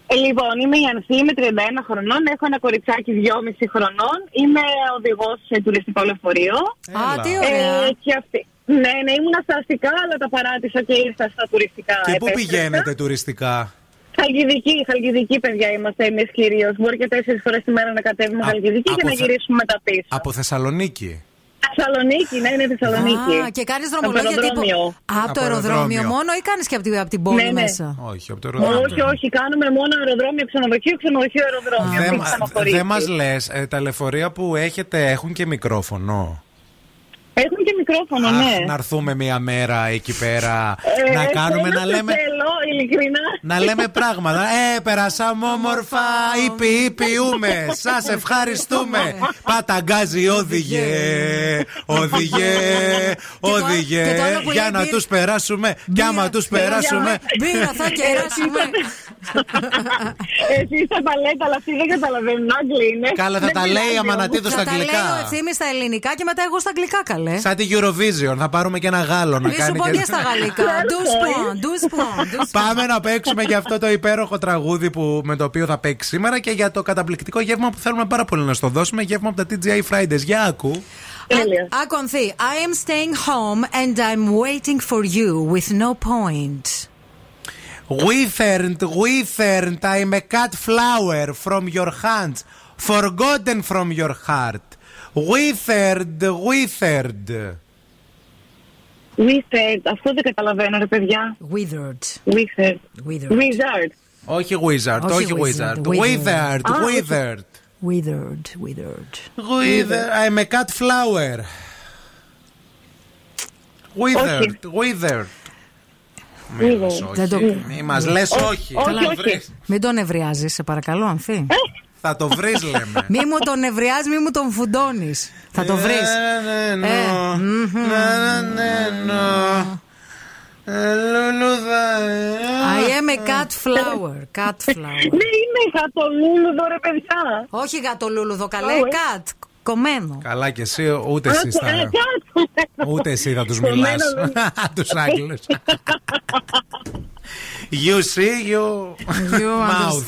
Ε, λοιπόν, είμαι η Ανθή, είμαι 31 χρονών, έχω ένα κοριτσάκι 2,5 χρονών, είμαι οδηγός σε τουριστικό λεωφορείο. Α, τι ωραία. Ε, και αυτή. Ναι, ναι, ήμουν στα αστικά, αλλά τα παράτησα και ήρθα στα τουριστικά. Και πού επέστρεψα. πηγαίνετε τουριστικά; Χαλκιδική, Χαλκιδική, παιδιά είμαστε εμείς κυρίως. Μπορεί και τέσσερις φορές τη μέρα να κατέβουμε Χαλκιδική και από να Θε- γυρίσουμε μετά πίσω. Από Θεσσαλονίκη. Θεσσαλονίκη, ναι, είναι Θεσσαλονίκη. Α, και κάνεις δρομολόγια Από το τύπου. αεροδρόμιο. Α, από το Από αεροδρόμιο αεροδρόμιο. μόνο ή κάνεις και από την, από την πόλη Ναι, ναι. μέσα; Όχι, από το Όχι, όχι, κάνουμε μόνο αεροδρόμιο, ξενοδοχείο, ξενοδοχείο, αεροδρόμιο. Δεν Αυτή η στενοχωρήση. δεν μας λες, τα λεωφορεία που έχετε έχουν και μικρόφωνο. Έχουν και μικρόφωνο, Αχ, ναι. να έρθουμε μία μέρα εκεί πέρα Ε, να κάνουμε θέλω, να λέμε. Θέλω, ειλικρινά. Να λέμε πράγματα. Ε, περάσαμε όμορφα. Ήπι, ήπιούμε. Σας ευχαριστούμε. Παταγκάζει, όδηγε. Όδηγε. Όδηγε. και το άλλο που Για λέει να μπύρα- τους περάσουμε. Και άμα τους περάσουμε. Μπύρα θα κεράσουμε. Εσύ στα παλέτα, αλλά αυτοί δεν καταλαβαίνουν. Άγγλοι είναι. Καλά, θα Δεν τα λέει πειράζει, η Αμανατίδου όμως. στα Θα τα λέει αγγλικά. ο ευθύνη στα ελληνικά και μετά εγώ στα αγγλικά καλέ. Σαν τη Eurovision. Θα πάρουμε και ένα Γάλλο να Μη σου κάνει. πω και- και στα γαλλικά. Douze points, douze points, douze Πάμε να παίξουμε για αυτό το υπέροχο τραγούδι που, με το οποίο θα παίξει σήμερα και για το καταπληκτικό γεύμα που θέλουμε πάρα πολύ να στο δώσουμε. Γεύμα από τα TGI Fridays. Για άκου. Άκου Ανθή. I am staying home and I'm waiting for you with no point. Withered, withered, I'm a cut flower from your hands, forgotten from your heart. Withered, withered. Wizard, αυτό δεν καταλαβαίνω, ρε παιδιά. Withered. Wizard. Withered. Wizard. Όχι wizard, Όχι όχι wizard, wizard. withered. Withered, Α, όχι. withered. Withered, withered. Withered, I'm a cut flower. Withered, withered. Μη μας Δεν το- όχι, μη μας λες όχι. Καλά, Θα το βρεις. Μην τον νευριάζει, σε παρακαλώ, Ανθή. Θα το βρεις λέμε. Μη μου τον νευριάζει, μη μου τον φουντώνεις. Θα το βρεις. Ναι, ναι, ναι, ναι, ναι. Ε, λουλούδα, ε. I am Είμαι cat flower. Cat flower. Ναι, είναι γατολούλουδο, ρε παιδιά. Όχι γατολούλουδο, καλέ. Ω, ε. Cat. Κομμένο. Καλά και εσύ, ούτε εσύ Α, θα. ε, cat. Ούτε εσύ θα τους Κομμένο μιλάς. δεν- Τους Άγγλους. You see, you mouth.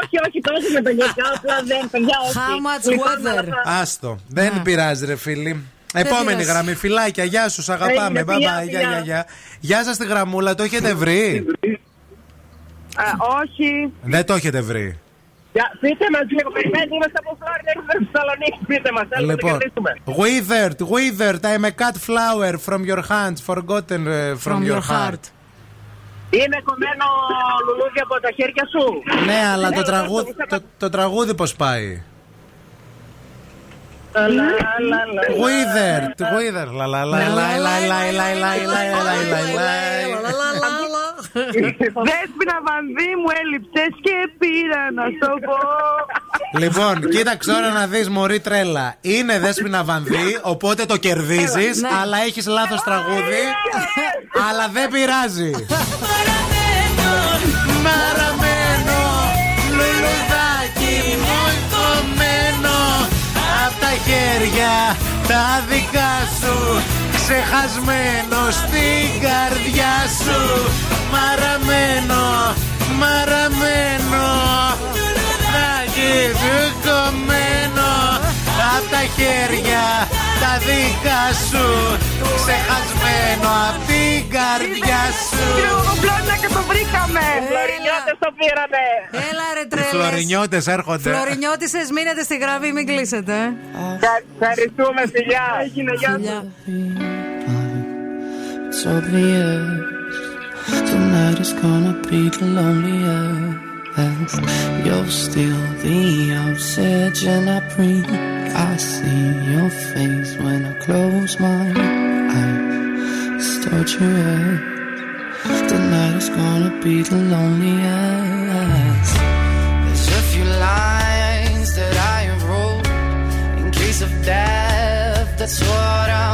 όχι, όχι, τόσο με το γιο, απλά δεν, παιδιά, όχι. How much Λοιπόν, weather? αλλά- Άστο. Δεν πειράζει, ρε φίλοι. Δεν Επόμενη πειράζει. γραμμή, φυλάκια. Γεια σου, σ' αγαπάμε. Έγινε, Bye φιλιά, bye. Γεια, φιλιά. γεια, γεια. Γεια σας τη γραμμούλα, το έχετε βρει; Α, όχι. Δεν το έχετε βρει. Για, πείτε μας λίγο, περιμένετε, είμαστε από Φλόριντα, είμαστε στη Θεσσαλονίκη, πείτε μας, θέλουμε να Λοιπόν, κερδίσουμε. withered, withered, I'm a cut flower from your hands, forgotten uh, from, your heart. Είναι κομμένο λουλούδι από τα χέρια σου. Ναι, αλλά το Έλα, τραγούδι, δώστε μου, το, το τραγούδι πώς πάει. Λα, λα, λα, λα. Withered, withered, la la la la la la la la la la la Δέσποινα Βανδύ μου έλειψες και πήρα να στο πω. Λοιπόν, κοίταξε τώρα να δεις μωρή τρέλα. Είναι δέσποινα βανδύ, οπότε το κερδίζεις, Ναι. αλλά έχεις λάθος τραγούδι, αλλά δεν πειράζει. Μαραμένο, λουλουδάκι μου κομμένο Απ' τα χέρια τα δικά σου Ξεχασμένο στην καρδιά σου. Μαραμένο, μαραμένο. Λουλουδάκι μου κομμένο. Απ' τα χέρια τα δικά σου Ξεχασμένο απ' την καρδιά σου Πλώνα και το βρήκαμε. Φλωρινιώτες το πήραμε. Έλα ρε Οι τρέλες. φλωρινιώτες έρχονται Φλωρινιώτησες, μείνετε στη γραμμή, μην κλείσετε. Ευχα- Ευχαριστούμε, φιλιά. Έγινε, γεια Φιλιά. It's obvious tonight is gonna be the loneliest. You're still the oxygen I breathe. I see your face when I close my eyes. Start your head. Tonight is gonna be the loneliest. There's a few lines that I wrote in case of death. That's what I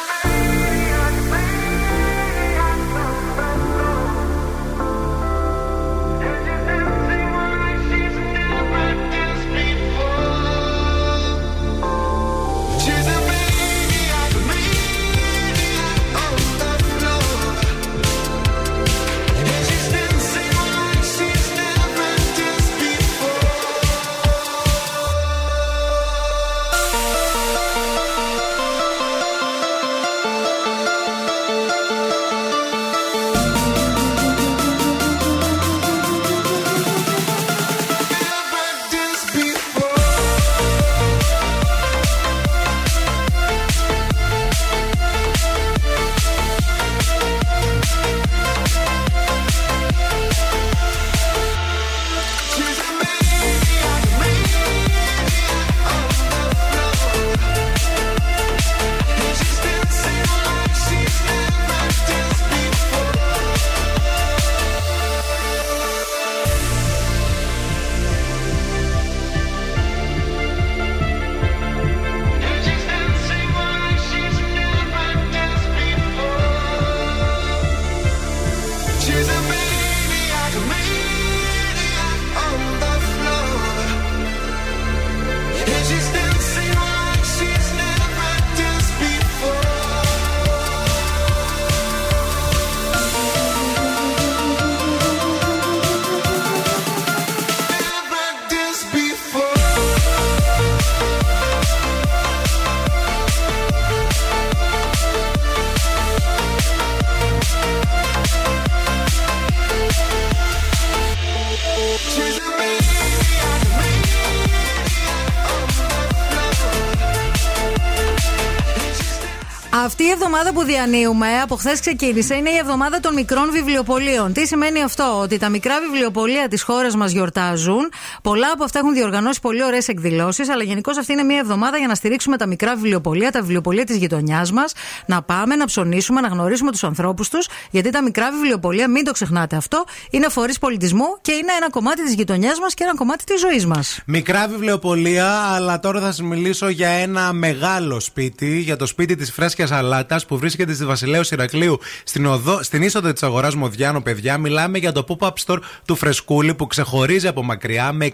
Εβδομάδα που διανύουμε, από χθες ξεκίνησε, είναι η εβδομάδα των μικρών βιβλιοπολίων. Τι σημαίνει αυτό, Ότι τα μικρά βιβλιοπολία της χώρας μας γιορτάζουν. Πολλά από αυτά έχουν διοργανώσει πολύ ωραίες εκδηλώσεις, αλλά γενικώς αυτή είναι μια εβδομάδα για να στηρίξουμε τα μικρά βιβλιοπολία, τα βιβλιοπολία της γειτονιάς μας, να πάμε να ψωνίσουμε, να γνωρίσουμε τους ανθρώπους τους, γιατί τα μικρά βιβλιοπολία, μην το ξεχνάτε αυτό, είναι φορείς πολιτισμού και είναι ένα κομμάτι της γειτονιάς μας και ένα κομμάτι της ζωής μας. Μικρά βιβλιοπολία, αλλά τώρα θα σας μιλήσω για ένα μεγάλο σπίτι, για το σπίτι της Φρέσκιας Αλάτας που βρίσκεται στη Βασιλέου Ηρακλείου, στην, οδό, στην είσοδο της αγοράς Μοδιάνο, παιδιά. Μιλάμε για το pop-up store του Φρεσκούλη που ξεχωρίζει από μακριά με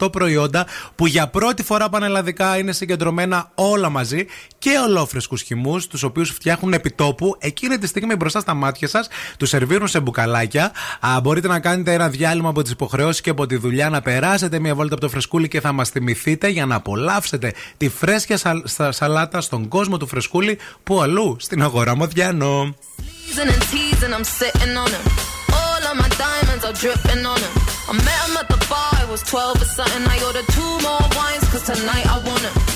68 προϊόντα που για πρώτη φορά πανελλαδικά είναι συγκεντρωμένα όλα μαζί και ολόφρεσκους χυμούς, τους οποίους φτιάχνουν επιτόπου εκείνη τη στιγμή μπροστά στα μάτια σας, τους σερβίρουν σε μπουκαλάκια. Α, μπορείτε να κάνετε ένα διάλειμμα από τις υποχρεώσεις και από τη δουλειά, να περάσετε μια βόλτα από το φρεσκούλι και θα μας θυμηθείτε για να απολαύσετε τη φρέσκια σα- σα- σαλάτα στον κόσμο του φρεσκούλι που αλλού στην αγορά Μοδιάνο. Of my diamonds are dripping on him. I met him at the bar, I was 12 or something. I ordered two more wines, cause tonight I want him.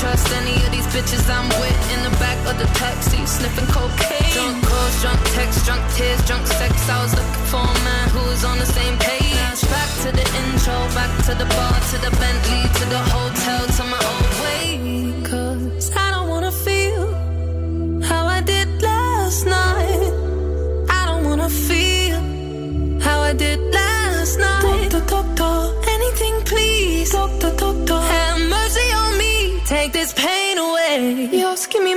trust any of these bitches I'm with in the back of the taxi, sniffing cocaine. Drunk calls, drunk texts, drunk tears, drunk sex. I was looking for a man who was on the same page. Back to the intro, back to the bar, to the Bentley, to the hotel, to my old take this pain away. You're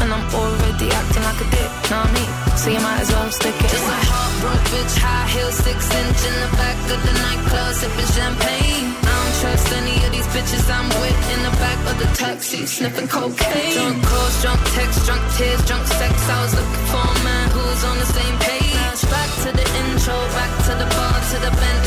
And I'm already acting like a dick, know what I mean? So you might as well stick it. Just a heartbroken bitch, high heels, six inch in the back of the nightclub, sipping champagne. I don't trust any of these bitches I'm with in the back of the taxi, sniffing cocaine. Drunk calls, drunk texts, drunk tears, drunk sex. I was looking for a man who was on the same page. Back to the intro, back to the bar, to the Bentley,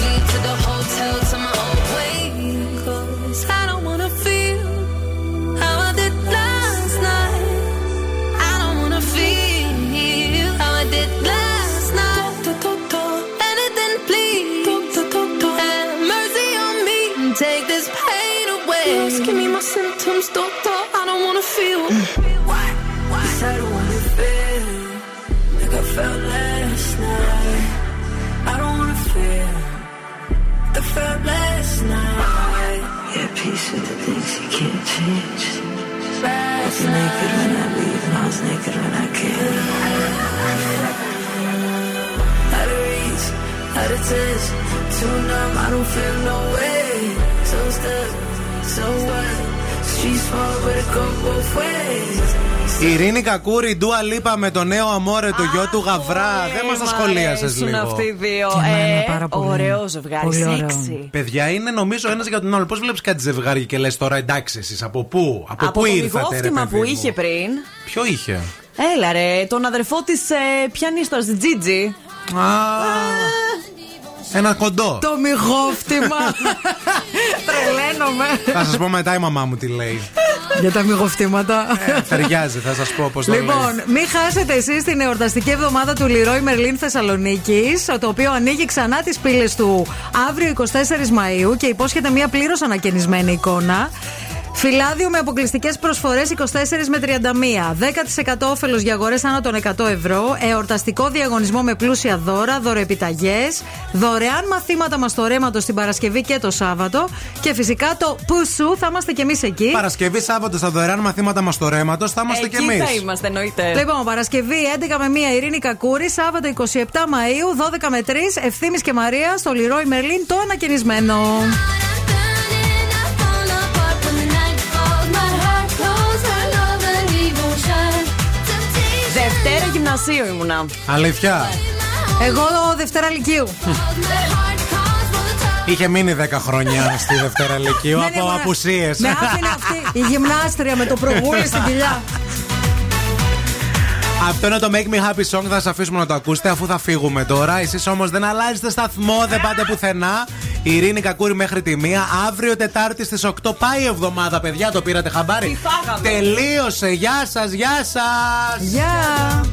feel. Why? Why? I don't wanna feel like I felt last night. I don't wanna feel like I felt last night. Yeah, peace with the things you can't change. I Last was naked when I leave and I was naked when I came. Out of reach, out of touch, too numb, I don't feel no way. So stuck, so what? Η Ειρήνη Κακούρη, Ντούα Λίπα με το νέο αμόρε, το γιο του Γαβρά. Δεν μας το σχολίασες αρέσουν λίγο. αυτοί οι δύο. Και εμένα Ε, πάρα πολύ. Ωραίο ζευγάρι. Πολύ ωραίο. Σεξι. Παιδιά είναι νομίζω ένας για τον άλλο. Πώς βλέπεις κάτι ζευγάρι και λες τώρα εντάξει εσείς από πού, από, Από πού το ήρθατε, ρε μυγόφτημα παιδί που μου; είχε πριν. Ποιο είχε; Έλα ρε, τον αδερφό της ε, πιανίστρας, τη Τζίτζι. Ένα κοντό. Το μυγόφτημα. Τρελαίνομαι. Θα σας πω μετά η μαμά μου τι λέει. Για τα μυγοφτήματα. Ε, Ταιριάζει, θα σας πω πώς το λέει. Λοιπόν, μην χάσετε εσείς την εορταστική εβδομάδα του Λιρόι Μερλίν Θεσσαλονίκης, το οποίο ανοίγει ξανά τις πύλες του αύριο 24 Μαου και υπόσχεται μια πλήρως ανακαινισμένη εικόνα. Φυλάδιο με αποκλειστικές προσφορές 24 με 31. 10% όφελος για αγορές άνω των 100 ευρώ. Εορταστικό διαγωνισμό με πλούσια δώρα, δωρεπιταγέ. Δωρεάν μαθήματα μαστορέματος την Παρασκευή και το Σάββατο. Και φυσικά το Πουσου θα είμαστε κι εμείς εκεί. Παρασκευή Σάββατο στα δωρεάν μαθήματα μαστορέματος θα είμαστε κι Εκεί εμείς. θα είμαστε, εννοείται. Λοιπόν, Παρασκευή 11 με 1 Ειρήνη Κακούρη, Σάββατο 27 Μαου, 12 με 3 Ευθύνη και Μαρία στο Λιρόι Μερλίν το ανακαινισμένο. Δευτέρα γυμνασίου ήμουνα. Αλήθεια; Εγώ Δευτέρα Λυκείου. Είχε μείνει 10 χρόνια στη Δευτέρα Λυκείου Ναι, ναι, από μωρέ. απουσίε. Με άφηνε αυτή η γυμνάστρια με το προβούλι στην κοιλιά. Αυτό είναι το Make Me Happy Song. Θα σας αφήσουμε να το ακούσετε αφού θα φύγουμε τώρα. Εσείς όμως δεν αλλάζετε σταθμό, δεν πάτε πουθενά. Η Ειρήνη Κακούρη μέχρι τη μία. Αύριο Τετάρτη στις 8 πάει η εβδομάδα, παιδιά. Το πήρατε χαμπάρι. Τελείωσε. Γεια σας, γεια σας. Γεια.